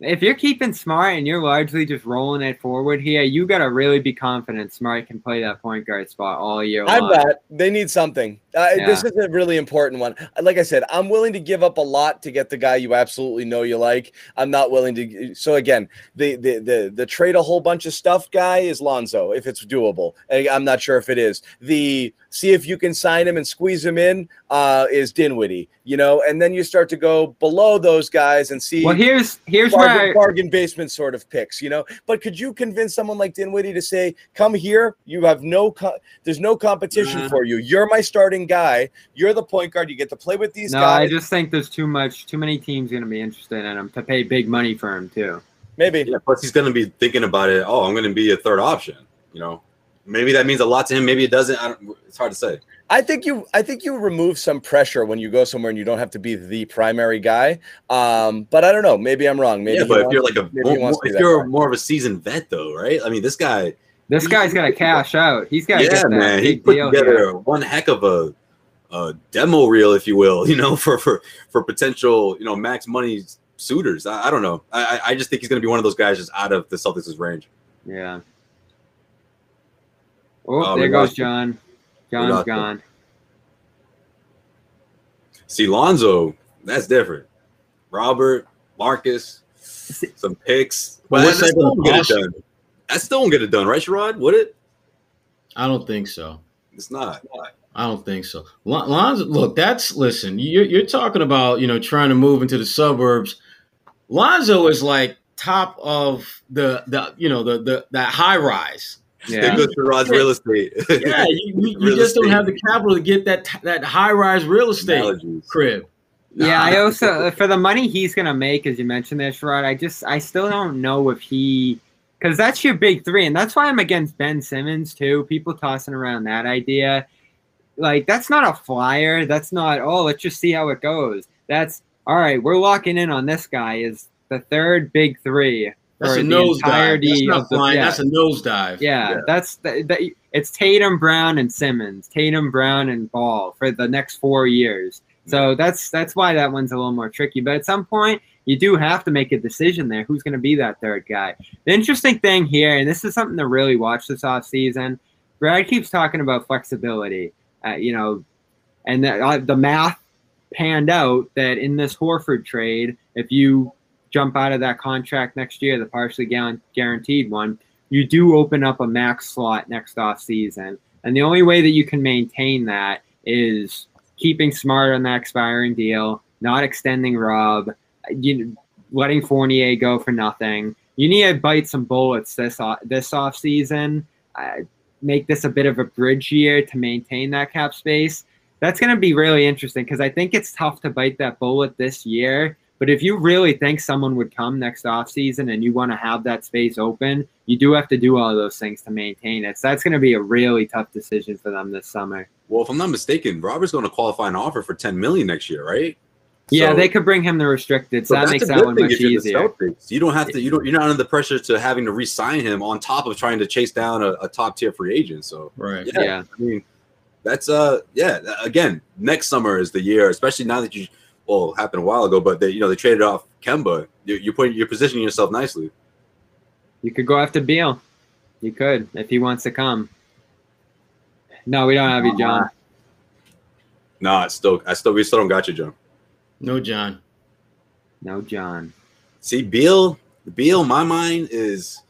if you're keeping Smart and you're largely just rolling it forward here, you got to really be confident Smart can play that point guard spot all year. I bet they need something. Uh, yeah. This is a really important one. Like I said, I'm willing to give up a lot to get the guy you absolutely know you like. I'm not willing to. So again, the the the, the trade a whole bunch of stuff guy is Lonzo if it's doable. I'm not sure if it is. The see if you can sign him and squeeze him in uh, is Dinwiddie. You know, and then you start to go below those guys and see. Well, here's here's where I, bargain basement sort of picks. You know, but could you convince someone like Dinwiddie to say, "Come here, you have no, co- there's no competition uh, for you. You're my starting." guy. You're the point guard. You get to play with these no, guys. I just think there's too much, too many teams going to be interested in him to pay big money for him too. Maybe. Yeah, plus he's going to be thinking about it. Oh, I'm going to be a third option. You know, maybe that means a lot to him. Maybe it doesn't. it's hard to say. I think you I think you remove some pressure when you go somewhere and you don't have to be the primary guy. Um, but I don't know. Maybe I'm wrong. Maybe yeah, but if you're like a more, more, if you're more of a seasoned vet though, right? I mean, this guy. This guy's got to cash out. He's got yeah, man. He put together here. one heck of a a demo reel, if you will, [laughs] you know, for for for potential, you know, max money suitors. I, I don't know. I I just think he's going to be one of those guys just out of the Celtics' range. Yeah. Oh, oh there goes John. John's gone. See, Lonzo, that's different. Robert, Marcus, some picks. Well, that, still won't get it done. That still won't get it done, right, Sherrod? Would it? I don't think so. It's not. It's not. I don't think so. Lonzo, look, that's listen. You're, you're talking about you know trying to move into the suburbs. Lonzo is like top of the the you know the the that high rise. Yeah, goes to Rod's real estate. yeah, you, [laughs] you, you just estate. don't have the capital to get that that high rise real estate Analogies. crib. Yeah, I also [laughs] uh, for the money he's gonna make, as you mentioned there, Sherrod, I just I still don't know if he because that's your big three, and that's why I'm against Ben Simmons too. People tossing around that idea like that's not a flyer. That's not oh let's just see how it goes. That's all right. We're locking in on this guy is the third big three. That's a nosedive. That's not flying. Yeah. That's a nosedive. Yeah, yeah. that's the, the, it's Tatum, Brown, and Simmons. Tatum, Brown, and Ball for the next four years. So that's that's why that one's a little more tricky. But at some point, you do have to make a decision there. Who's going to be that third guy? The interesting thing here, and this is something to really watch this off season. Brad keeps talking about flexibility uh, you know, and that, uh, the math panned out that in this Horford trade, if you jump out of that contract next year, the partially guaranteed one, you do open up a max slot next off season. And the only way that you can maintain that is keeping smart on that expiring deal, not extending Rob, you letting Fournier go for nothing. You need to bite some bullets this off, this off season. Uh, make this a bit of a bridge year to maintain that cap space. That's going to be really interesting because I think it's tough to bite that bullet this year. But if you really think someone would come next offseason and you want to have that space open, you do have to do all those things to maintain it. So that's going to be a really tough decision for them this summer. Well, if I'm not mistaken, Robert's going to qualify an offer for 10 million next year, right? Yeah, so, they could bring him the restricted, so, so that makes that one much easier. You don't have to. You don't. You're not under the pressure to having to re-sign him on top of trying to chase down a, a top tier free agent. So right. Yeah, yeah. I mean, that's uh, yeah. Again, next summer is the year, especially now that you well happened a while ago, but they you know they traded off Kemba. You, you're putting you're positioning yourself nicely. You could go after Beal. You could if he wants to come. No, we don't have you, John. No, nah, still, I still, we still don't got you, John. No, John. No, John. See, Beal, Beal, my mind is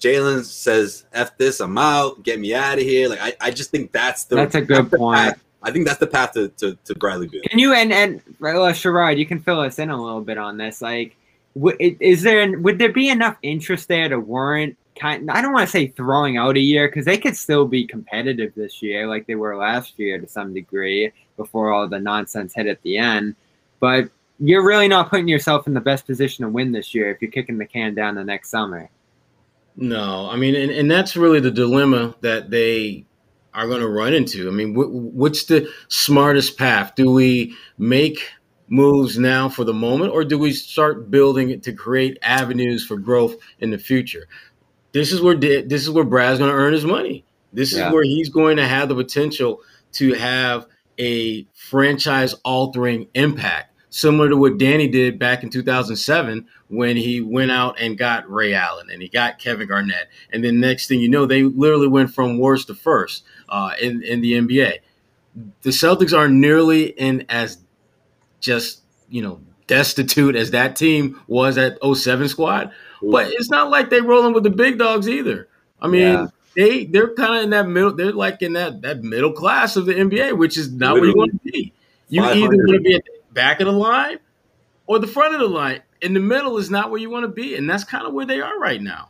Jaylen says, F this, I'm out, get me out of here. Like, I, I just think that's the That's a good point. Path. I think that's the path to, to, to Bradley Beal. Can you, and, and, well, Sherrod, you can fill us in a little bit on this. Like, is there, would there be enough interest there to warrant kind I don't want to say throwing out a year because they could still be competitive this year like they were last year to some degree before all the nonsense hit at the end. But you're really not putting yourself in the best position to win this year if you're kicking the can down the next summer. No, I mean, and, and that's really the dilemma that they are going to run into. I mean, what's the smartest path? Do we make moves now for the moment, or do we start building it to create avenues for growth in the future? This is where this is where Brad's going to earn his money. This is where he's going to have the potential to have a franchise altering impact similar to what Danny did back in 2007 when he went out and got Ray Allen and he got Kevin Garnett. And then next thing you know, they literally went from worst to first uh, in, in the NBA. The Celtics aren't nearly in as just, you know, destitute as that team was at 07 squad, but it's not like they're rolling with the big dogs either. I mean, yeah. they they're kind of in that middle. They're like in that that middle class of the NBA, which is not Literally. where you want to be. You either want to be at the back of the line or the front of the line. In the middle is not where you want to be, and that's kind of where they are right now.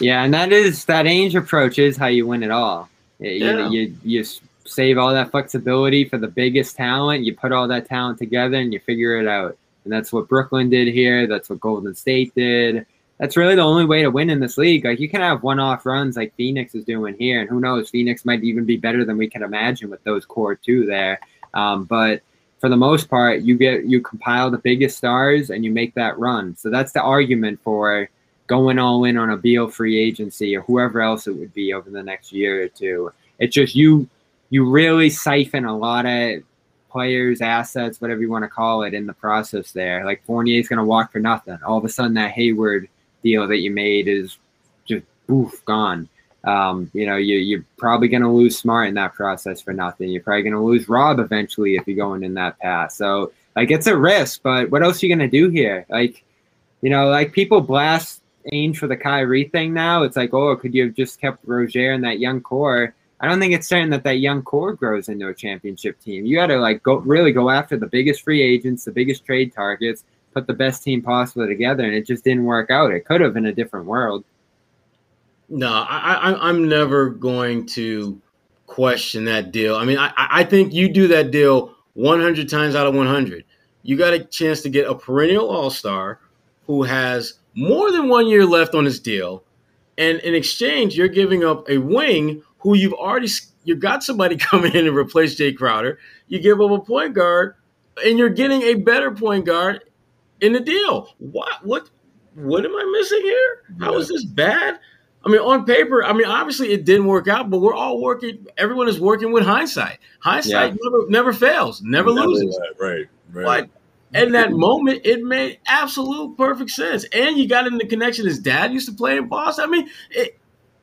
Yeah, and that is that Ainge approach is how you win it all. You, yeah. you, you save all that flexibility for the biggest talent. You put all that talent together and you figure it out. And that's what Brooklyn did here. That's what Golden State did. That's really the only way to win in this league. Like you can have one-off runs like Phoenix is doing here, and who knows, Phoenix might even be better than we can imagine with those core two there. Um, but for the most part, you get you compile the biggest stars and you make that run. So that's the argument for going all in on a Beal free agency or whoever else it would be over the next year or two. It's just you you really siphon a lot of players, assets, whatever you want to call it, in the process there. Like Fournier's going to walk for nothing. All of a sudden, that Hayward deal that you made is just oof gone. Um, you know, you, you're probably going to lose Smart in that process for nothing. You're probably going to lose Rob eventually if you're going in that path. So, like, it's a risk, but what else are you going to do here? Like, you know, like people blast Ainge for the Kyrie thing now. It's like, oh, could you have just kept Roger and that young core? I don't think it's certain that that young core grows into a championship team. You got to like go really go after the biggest free agents, the biggest trade targets, put the best team possible together, and it just didn't work out. It could have in a different world. No, I, I I'm never going to question that deal. I mean, I I think you do that deal 100 times out of 100. You got a chance to get a perennial All Star who has more than one year left on his deal, and in exchange, you're giving up a wing who you've already you've got somebody [laughs] coming in and replace Jay Crowder. You give up a point guard, and you're getting a better point guard in the deal. What what what am I missing here? How is this bad? I mean, on paper, I mean, obviously it didn't work out, but we're all working. Everyone is working with hindsight. Hindsight yeah. never never fails, never, never loses. Right, right. In that moment, it made absolute perfect sense. And you got in the connection. His dad used to play in Boston. I mean, it,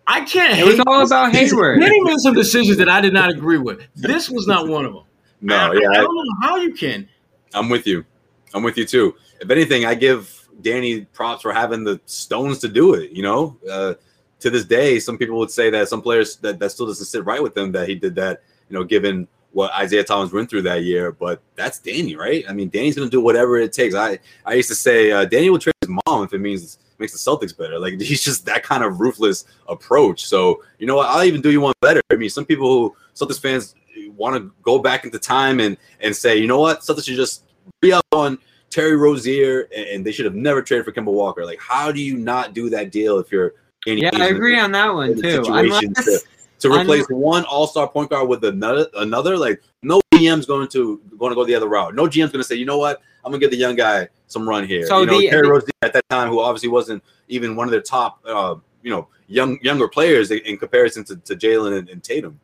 I can't. It was all about Hayward. Many made some decisions that I did not agree with. This was not one of them. No, I, yeah, I, I don't know how you can. I'm with you. I'm with you too. If anything, I give Danny props for having the stones to do it. You know, uh, to this day, some people would say that some players that, that still doesn't sit right with them that he did that, you know, given what Isaiah Thomas went through that year. But that's Danny, right? I mean, Danny's gonna do whatever it takes. I I used to say uh, Danny will trade his mom if it means makes the Celtics better. Like [laughs] he's just that kind of ruthless approach. So you know what? I'll even do you one better. I mean, some people who Celtics fans want to go back into time and and say, you know what, Celtics should just re up on Terry Rozier and, and they should have never traded for Kemba Walker. Like, how do you not do that deal if you're yeah, I agree on that one too. Unless, to, to replace one All Star point guard with another, another like no GM's going to going to go the other route. No GM's going to say, you know what, I'm gonna give the young guy some run here. So you know, the, Terry Rozier at that time, who obviously wasn't even one of their top, uh, you know, young younger players in comparison to, to Jaylen and, and, Tatum.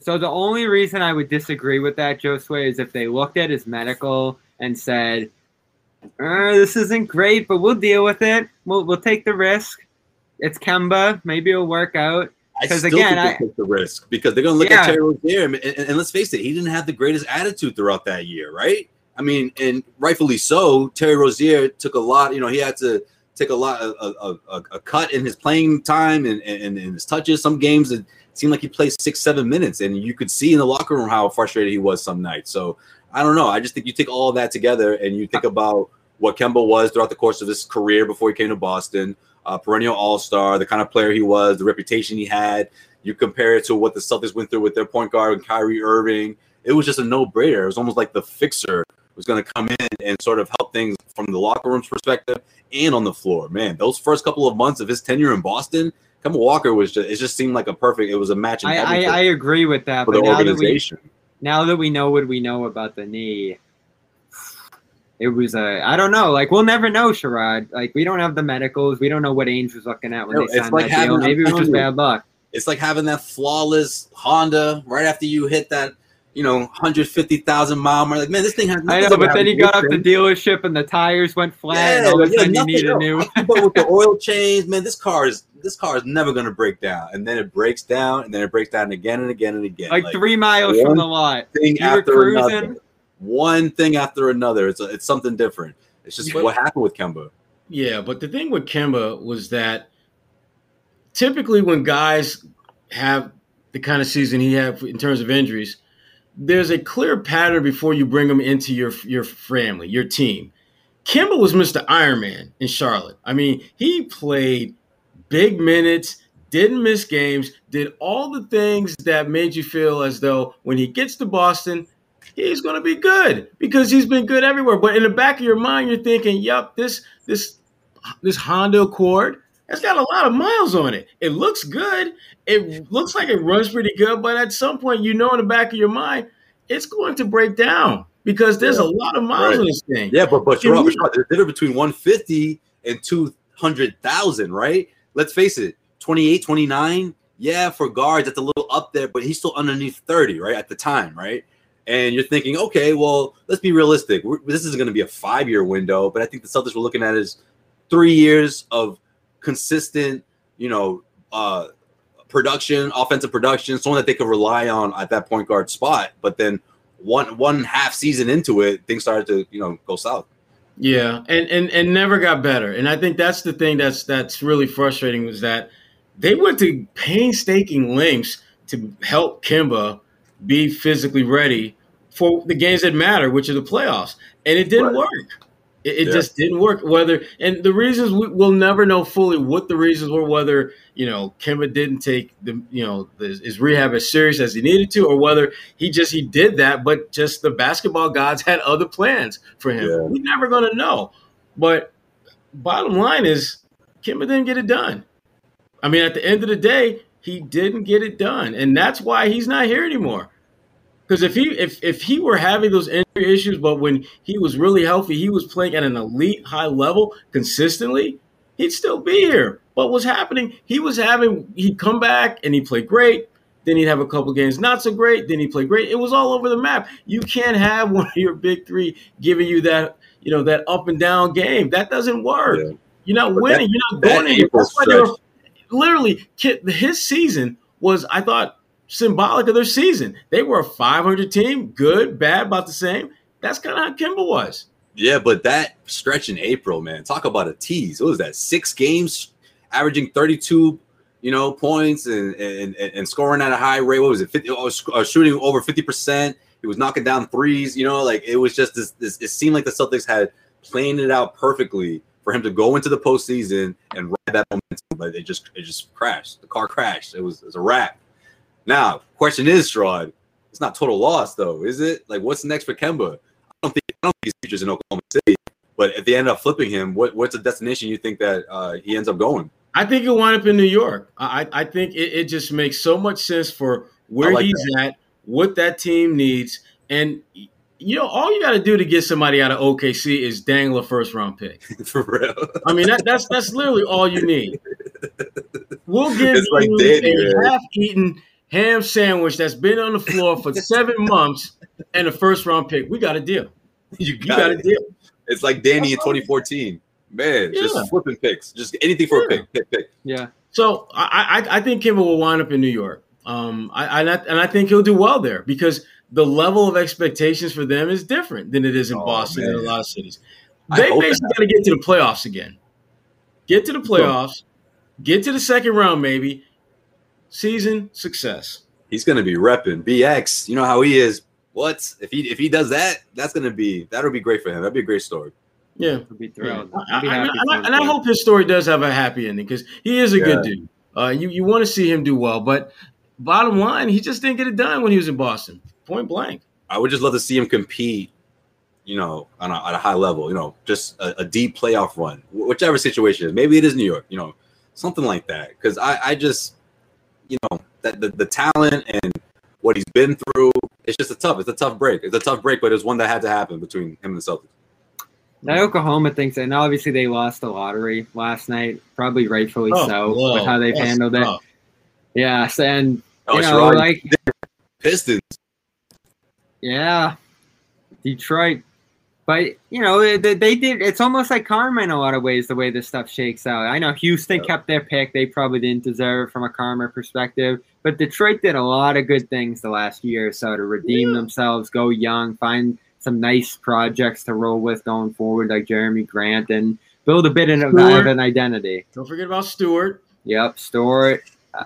So the only reason I would disagree with that, Joe Josue, is if they looked at his medical and said, uh, "This isn't great, but we'll deal with it. We'll we'll take the risk." it's Kemba. Maybe it'll work out. Because again, I take the risk because they're going to look yeah. at Terry Rozier, and, and, and, let's face it, he didn't have the greatest attitude throughout that year, right? I mean, and rightfully so. Terry Rozier took a lot. You know, he had to take a lot of a, cut in his playing time and, and, and his touches. Some games it seemed like he played six, seven minutes, and you could see in the locker room how frustrated he was some nights. So I don't know. I just think you take all that together and you think about what Kemba was throughout the course of his career before he came to Boston uh, perennial All Star, the kind of player he was, the reputation he had. You compare it to what the Celtics went through with their point guard and Kyrie Irving. It was just a no brainer. It was almost like the fixer was going to come in and sort of help things from the locker room's perspective and on the floor. Man, those first couple of months of his tenure in Boston, Kemba Walker was just it just seemed like a perfect. It was a match. I, I, I, agree with that. For the now organization. That we, now that we know what we know about the knee, it was a I don't know. Like we'll never know, Sherrod. Like we don't have the medicals. We don't know what Ainge was looking at when No, they signed like that deal. having- Maybe it was just bad luck. It's like having that flawless Honda right after you hit that, you know, hundred fifty thousand mile mark. Like, man, this thing has. I know, but then he got off the dealership and the tires went flat, and Yeah, all of a sudden you need a new. but with the oil change, man, this car is this car is never gonna break down, and then it breaks down, and then it breaks down again and again and again. like, three miles from the lot. thing you were cruising. another, one thing after another. It's a, it's something different. It's just But- what happened with Kemba. Yeah, but the thing with Kemba was that typically when guys have the kind of season he had in terms of injuries, there's a clear pattern before you bring them into your your family, your team. Kemba was Mr. Iron Man in Charlotte. I mean, he played big minutes, didn't miss games, did all the things that made you feel as though when he gets to Boston, he's going to be good because he's been good everywhere. But in the back of your mind, you're thinking, "Yup, this this this Honda Accord has got a lot of miles on it. It looks good. It looks like it runs pretty good, but at some point, you know, in the back of your mind, it's going to break down because there's a lot of miles Right. on this thing. Yeah, but but Can Sherrod, we- Sherrod, there's a difference between 150 and 200,000, right? Let's face it, 28, 29. Yeah, for guards, that's a little up there, but he's still underneath 30, right? At the time, right? And you're thinking, okay, well, let's be realistic. We're, this is going to be a five year window, but I think the Celtics were looking at is three years of consistent, you know, uh, production, offensive production, someone that they could rely on at that point guard spot. But then one one half season into it, things started to you know go south. Yeah, and and and never got better. And I think that's the thing that's that's really frustrating was that they went to painstaking lengths to help Kemba be physically ready for the games that matter, which are the playoffs, and it didn't Right. work. It, it Yeah. just didn't work. Whether and the reasons we, we'll never know fully what the reasons were. Whether you know Kemba didn't take the you know the, his rehab as serious as he needed to, or whether he just he did that, but just the basketball gods had other plans for him. Yeah. We're never gonna know. But bottom line is Kemba didn't get it done. I mean, at the end of the day, he didn't get it done, and that's why he's not here anymore. Because if he if if he were having those injury issues, but when he was really healthy, he was playing at an elite high level consistently, he'd still be here. What was happening? He was having he'd come back and he played great. Then he'd have a couple games not so great. Then he played great. It was all over the map. You can't have [laughs] one of your big three giving you that you know that up and down game. That doesn't work. Yeah. You're not But winning. You're not that going anywhere. That's why they were literally his season was I thought symbolic of their season. They were a 500 team, good, bad, about the same. That's kind of how Kemba was. Yeah, but that stretch in April, man, talk about a tease. What was that? Six games, averaging 32, you know, points and and, and, scoring at a high rate. What was it? 50, oh, uh, shooting over 50%. He was knocking down threes, you know, like it was just this, this it seemed like the Celtics had planned it out perfectly for him to go into the postseason and ride that momentum, but it just it just crashed. The car crashed. It was, it was a wrap. Now, question is, Sherrod, it's not total loss though, is it? Like, what's next for Kemba? I don't think I don't think his future's in Oklahoma City. But if they end up flipping him, what, what's the destination you think that uh, he ends up going? I think he'll wind up in New York. I, I think it, it just makes so much sense for where like he's at, what that team needs. And, you know, all you got to do to get somebody out of OKC is dangle a first round pick. [laughs] for real. I mean, that, that's that's literally all you need. [laughs] We'll give It's like you Danny, a half-eaten ham sandwich that's been on the floor for [laughs] seven months and a first round pick. We got a deal. you You got a deal. It's like Danny in 2014. Man, Yeah. just flipping picks. Just anything for a pick, pick, pick. Yeah. So I, I I think Kemba will wind up in New York. Um, I, I and I think he'll do well there because the level of expectations for them is different than it is in Oh, Boston and a lot of cities. They basically got to get to the playoffs again. Get to the playoffs. Get to the second round, maybe. Season success. He's gonna be repping BX. You know how he is. What if he if he does that? That's gonna be that'll be great for him. That'd be a great story. Yeah. I'd be thrilled. I, be I- happy and, I, and I hope his story does have a happy ending because he is a Yeah. good dude. Uh, you you want to see him do well, but bottom line, he just didn't get it done when he was in Boston. Point blank. I would just love to see him compete, you know, on a, at a high level, you know, just a, a deep playoff run, whichever situation is. Maybe it is New York, you know, something like that. Because I, I just, you know, that the, the talent and what he's been through, it's just a tough, it's a tough break. It's a tough break, but it's one that had to happen between him and the Celtics. Now Oklahoma thinks, and obviously they lost the lottery last night, probably rightfully oh, so whoa, with how they've handled tough. it. Yes, and oh, you know, like Pistons. Yeah, Detroit. But you know they, they, did. It's almost like karma in a lot of ways. The way this stuff shakes out. I know Houston kept their pick. They probably didn't deserve from a karma perspective. But Detroit did a lot of good things the last year or so to redeem yeah. themselves, go young, find some nice projects to roll with going forward, like Jerami Grant, and build a bit of, of an identity. Don't forget about Stewart. Yep, Stewart. Uh,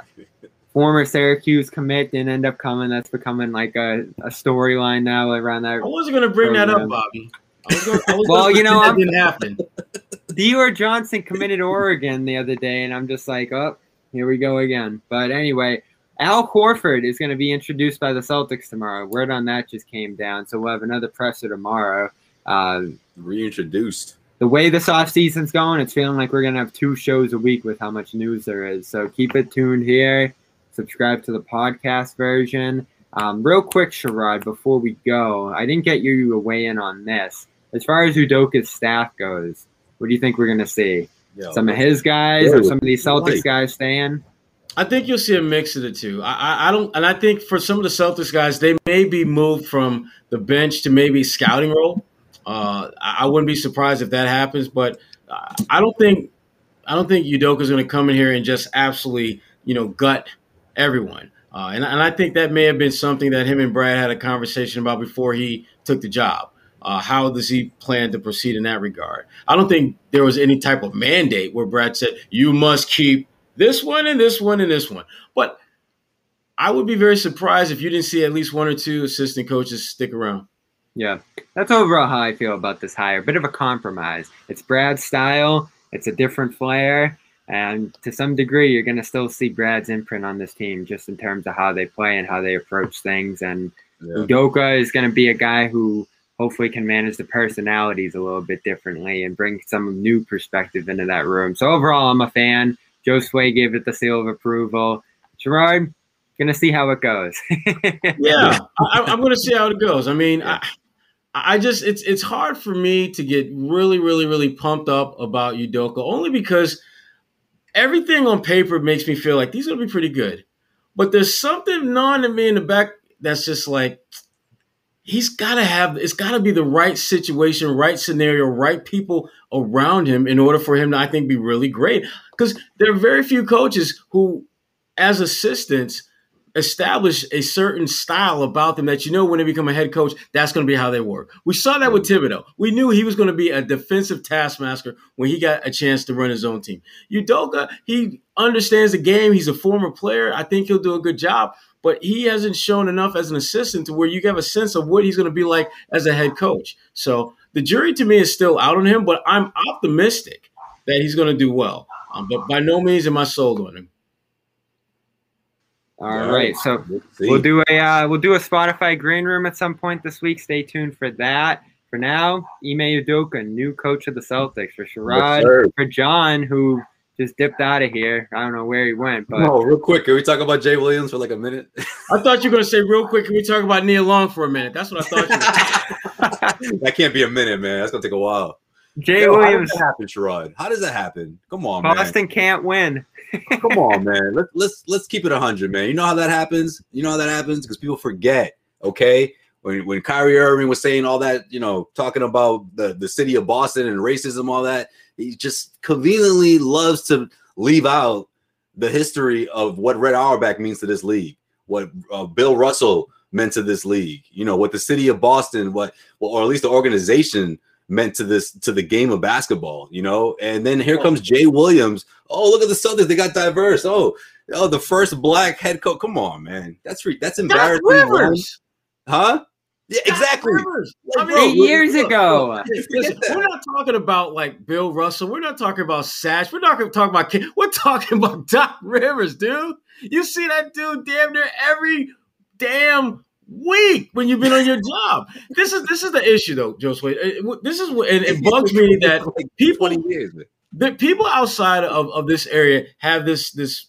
former Syracuse commit didn't end up coming. That's becoming like a, a storyline now around that. I wasn't going to bring program. that up, Bobby. Gonna, well, you know, that didn't happen. [laughs] Dior Johnson committed Oregon the other day, and I'm just like, oh, here we go again. But anyway, Al Horford is going to be introduced by the Celtics tomorrow. Word on that just came down, so we'll have another presser tomorrow. Uh, Reintroduced. The way this off season's going, it's feeling like we're going to have two shows a week with how much news there is. So keep it tuned here subscribe to the podcast version. Um, real quick, Sherrod, before we go, I didn't get you a weigh in on this. As far as Udoka's staff goes, what do you think we're going to see? some of his guys or some of these Celtics guys staying? I think you'll see a mix of the two. I, I, I, don't, and I think for some of the Celtics guys, they may be moved from the bench to maybe scouting role. Uh, I wouldn't be surprised if that happens, but I don't think I don't think Udoka's going to come in here and just absolutely, you know, gut everyone. Uh, and, and I think that may have been something that him and Brad had a conversation about before he took the job. Uh, how does he plan to proceed in that regard? I don't think there was any type of mandate where Brad said, you must keep this one and this one and this one. But I would be very surprised if you didn't see at least one or two assistant coaches stick around. Yeah, that's overall how I feel about this hire. Bit of a compromise. It's Brad's style, it's a different flair. And to some degree, you're going to still see Brad's imprint on this team, just in terms of how they play and how they approach things. And yeah. Udoka is going to be a guy who hopefully can manage the personalities a little bit differently and bring some new perspective into that room. So overall, I'm a fan. Josue gave it the seal of approval. Sherrod, gonna see how it goes. [laughs] yeah, I, am gonna see how it goes. I mean, yeah. I, I just it's it's hard for me to get really, really, really pumped up about Udoka only because everything on paper makes me feel like these are gonna be pretty good. But there's something gnawing at me in the back that's just like he's gotta have it's gotta be the right situation, right scenario, right people around him in order for him to, I think, be really great. Because there are very few coaches who, as assistants, establish a certain style about them that you know when they become a head coach, that's going to be how they work. We saw that with Thibodeau. We knew he was going to be a defensive taskmaster when he got a chance to run his own team. Udoka, he understands the game. He's a former player. I think he'll do a good job, but he hasn't shown enough as an assistant to where you have a sense of what he's going to be like as a head coach. So the jury to me is still out on him, but I'm optimistic that he's going to do well. Um, but by no means am I sold on him. All yeah, right, so we'll do a uh, we'll do a Spotify green room at some point this week. Stay tuned for that. For now, Ime Udoka, new coach of the Celtics. For Sherrod, yes, for John, who just dipped out of here. I don't know where he went, but oh, real quick, can we talk about Jay Williams for like a minute? I thought you were going to say real quick. Can we talk about Neil Long for a minute? That's what I thought. [laughs] that can't be a minute, man. That's going to take a while. Jay Yo, Williams. How does that happen, Sherrod? How does that happen? Come on, Boston man. can't win. [laughs] Come on, man. Let's let's let's keep it hundred, man. You know how that happens. You know how that happens because people forget. Okay, when when Kyrie Irving was saying all that, you know, talking about the the city of Boston and racism, all that, he just conveniently loves to leave out the history of what Red Auerbach means to this league, what uh, Bill Russell meant to this league. You know, what the city of Boston, what well, or at least the organization meant to this to the game of basketball, you know. And then here comes Jay Williams. Oh, look at the Celtics; they got diverse. Oh, oh, the first black head coach. Come on, man, that's re- that's embarrassing. Rivers. Huh? Yeah, exactly. Like, bro, eight years look, ago. Look, listen, we're not talking about like Bill Russell. We're not talking about Satch. We're not going to talk about. We're talking about [laughs] Doc Rivers, dude. You see that dude damn near every damn week when you've been on your job. This is this is the issue though, Josue. Eh, this is what it, it bugs me that [laughs] people that people outside of, of this area have this this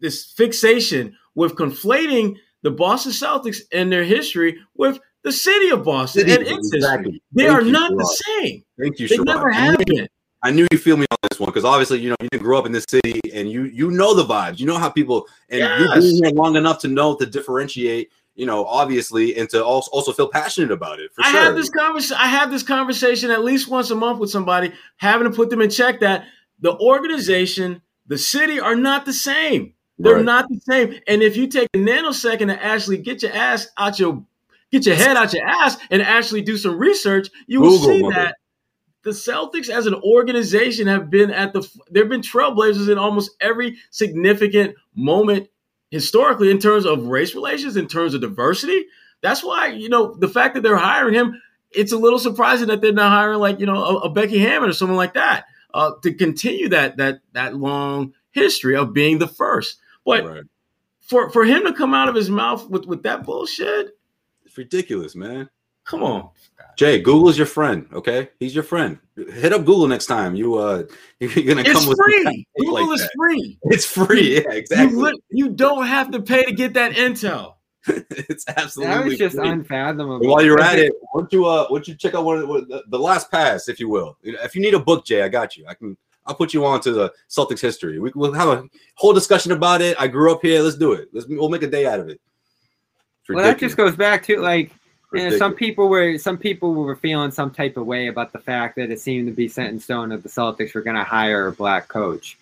this fixation with conflating the Boston Celtics and their history with the city of Boston city, and its exactly. history. They Thank are not Sherrod. the same. Thank you, They never have been. I knew you feel me on this one because obviously you know you didn't grow up in this city and you you know the vibes. You know how people and yes. you've been here long enough to know to differentiate. You know, obviously, and to also also feel passionate about it. I sure. have this conversation. I have this conversation at least once a month with somebody, having to put them in check that the organization, the city are not the same. They're right. not the same. And if you take a nanosecond to actually get your ass out your get your head out your ass and actually do some research, you Google, will see mother. that the Celtics as an organization have been at the they've been trailblazers in almost every significant moment historically in terms of race relations, in terms of diversity. That's why, you know, the fact that they're hiring him, it's a little surprising that they're not hiring like, you know, a, a Becky Hammon or someone like that uh, to continue that that that long history of being the first. But right. for for him to come out of his mouth with with that bullshit, it's ridiculous, man. Come on. Jay, Google's your friend, okay? He's your friend. Hit up Google next time. You uh [laughs] you're gonna it's come with It's free. Google like is that. free. It's free, yeah, exactly. You, you, don't have to pay to get that intel. [laughs] it's absolutely that was just free. unfathomable. And while you're at it, why don't you uh why don't you check out one of the, the, last pass, if you will. If you need a book, Jay, I got you. I can I'll put you on to the Celtics history. We, will have a whole discussion about it. I grew up here. Let's do it. Let's we'll make a day out of it. Well, that just goes back to like you know, some people were some people were feeling some type of way about the fact that it seemed to be set in stone that the Celtics were going to hire a black coach.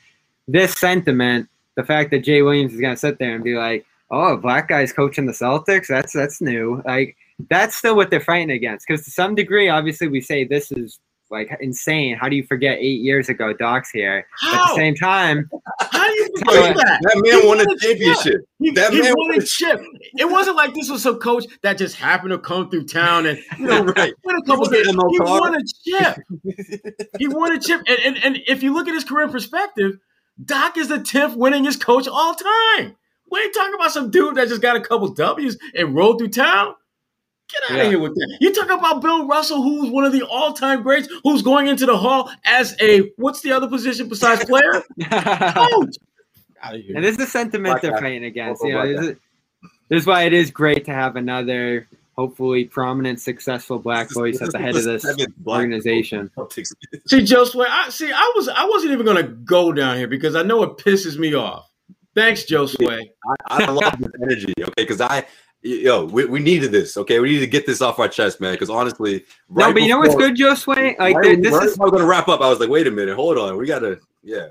This sentiment, the fact that Jay Williams is going to sit there and be like, "Oh, a black guy's coaching the Celtics. That's that's new." Like that's still what they're fighting against. Because to some degree, obviously, we say this is like insane. How do you forget eight years ago Doc's here? How? At the same time, how do you [laughs] forget that? That man he won a championship. He, that he man won a chip. It wasn't like this was some coach that just happened to come through town and you know [laughs] right. win a couple games. He won a chip. he won a chip. And, and and if you look at his career perspective, Doc is the 10th winningest coach all time. We ain't talking about some dude that just got a couple W's and rolled through town. Get out yeah. of here with that. You talk about Bill Russell, who's one of the all-time greats, who's going into the hall as a what's the other position besides [laughs] player? Coach. And this is a sentiment Black they're fighting against. You know, this is, this is why it is great to have another hopefully prominent, successful black voice at the head of this organization. See, Josue, I see. I was I wasn't even going to go down here because I know it pisses me off. Thanks, Josue. I, I love this energy. Okay, because I yo, we, we needed this. Okay, we need to get this off our chest, man. Because honestly, right no, but you know what's good, Josue? Like right, this right is. I'm gonna wrap up. I was like, wait a minute, hold on, we gotta, yeah.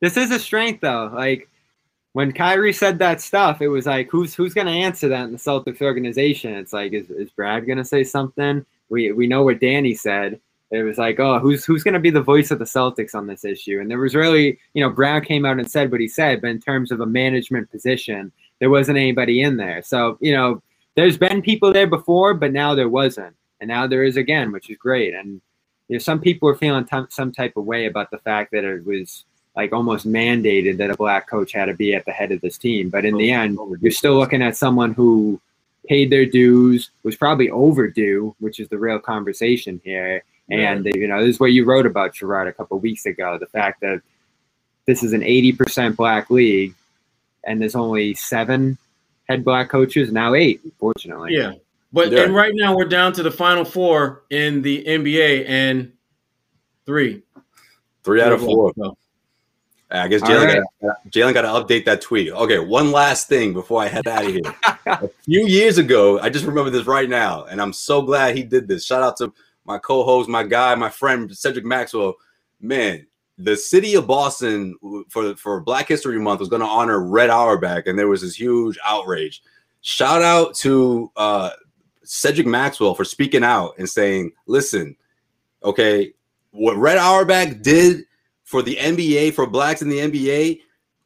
This is a strength, though. Like when Kyrie said that stuff, it was like, who's who's gonna answer that in the Celtics organization? It's like, is, is Brad gonna say something? We we know what Danny said. It was like, oh, who's who's going to be the voice of the Celtics on this issue? And there was really, you know, Brown came out and said what he said, but in terms of a management position, there wasn't anybody in there. So, you know, there's been people there before, but now there wasn't. And now there is again, which is great. And, you know, some people are feeling t- some type of way about the fact that it was like almost mandated that a black coach had to be at the head of this team. But in the oh, end, oh, you're still looking at someone who paid their dues, was probably overdue, which is the real conversation here. And, you know, this is what you wrote about, Sherrod, a couple weeks ago the fact that this is an 80% black league and there's only seven head black coaches now eight, fortunately. Yeah, but yeah. and right now we're down to the final four in the NBA and three, three out of four. I guess Jalen right. got to update that tweet. Okay, one last thing before I head out of here. a [laughs] few years ago, I just remember this right now, and I'm so glad he did this. Shout out to my co-host, my guy, my friend Cedric Maxwell. Man, the city of Boston for for Black History Month was going to honor Red Auerbach, and there was this huge outrage. Shout out to uh, Cedric Maxwell for speaking out and saying, "Listen, okay, what Red Auerbach did for the NBA for blacks in the NBA."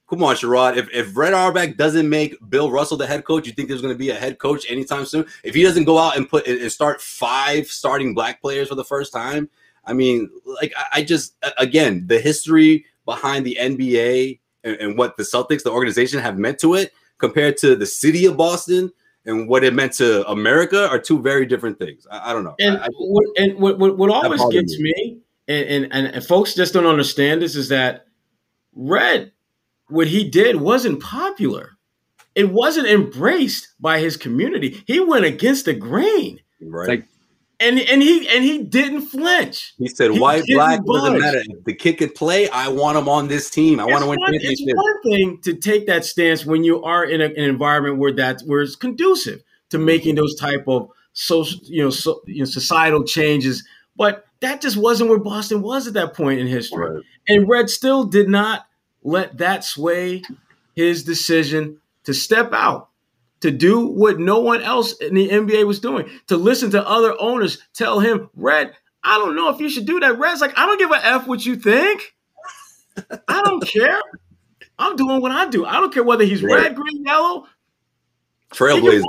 Come on, Sherrod. If, if Red Auerbach doesn't make Bill Russell the head coach, you think there's going to be a head coach anytime soon? If he doesn't go out and put and start five starting black players for the first time, I mean, like I, just again the history behind the NBA and, and, what the Celtics, the organization, have meant to it compared to the city of Boston and what it meant to America are two very different things. I, I don't know. And I, what and what what, what always bothered gets me, and, and and folks just don't understand this is that Red, what he did wasn't popular. It wasn't embraced by his community. He went against the grain, right. like- and and he and he didn't flinch. he said, he "White, black doesn't matter. If the kid could play, I want him on this team. I want to win one, it's one thing to take that stance when you are in a, an environment where that where it's conducive to mm-hmm. making those type of social, you know, so, you know, societal changes. But that just wasn't where Boston was at that point in history. Right. And Red still did not let that sway his decision to step out, to do what no one else in the NBA was doing, to listen to other owners tell him, Red, I don't know if you should do that. Red's like, I don't give a F what you think. I don't [laughs] care. I'm doing what I do. I don't care whether he's Right. red, green, yellow. Trailblazer.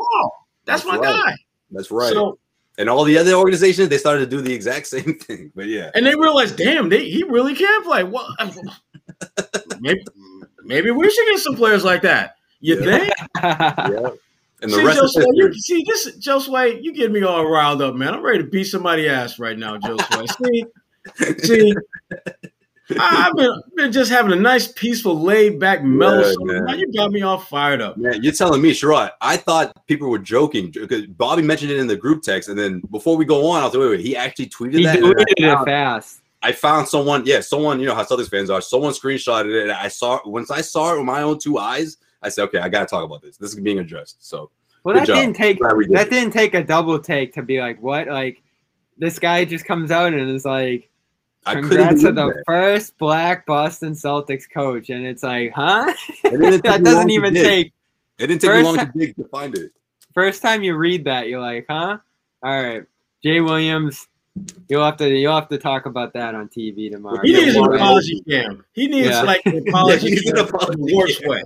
That's, That's my right. guy. That's right. So, and all the other organizations, they started to do the exact [laughs] same thing. But yeah, and they realized, damn, they, he really can play. What? [laughs] maybe, maybe we should get some players like that. You Yeah. think? [laughs] yeah. And the see, rest Joe is Sway, you, see this, Josue, you get me all riled up, man. I'm ready to beat somebody ass right now, Josue. [laughs] See, see, I- I've been, been just having a nice, peaceful, laid back, mellow. Yeah, man. Now you got me all fired up. Man, you're telling me, Sherrod, I thought people were joking because Bobby mentioned it in the group text. And then before we go on, I was like, wait, wait, he actually tweeted he that? And I deleted it found- fast. I found someone, yeah, someone, you know how Celtics fans are. Someone screenshotted it. And I saw once I saw it with my own two eyes, I said, okay, I got to talk about this. This is being addressed. So, Well, that job. didn't take did that it. didn't take a double take to be like, what? Like, this guy just comes out and is like, I congrats to the that. first black Boston Celtics coach, and it's like, huh? It [laughs] that doesn't even take. It didn't take me first long to dig to find it. First time you read that, you're like, huh? All right, Jay Williams, you'll have to you'll have to talk about that on TV tomorrow. He needs an apology cam. He needs Yeah. like an apology [laughs] Yeah, he needs cam an in the apology worst way.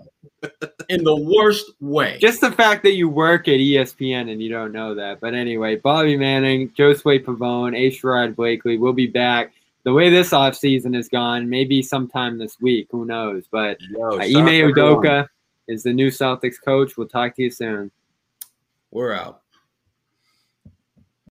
In the worst way. Just the fact that you work at ESPN and you don't know that. But anyway, Bobby Manning, Josue Pavon, A. Sherrod Blakely will be back. The way this offseason has gone, maybe sometime this week. Who knows? But Yo, uh, Ime. Udoka is the new Celtics coach. We'll talk to you soon. We're out.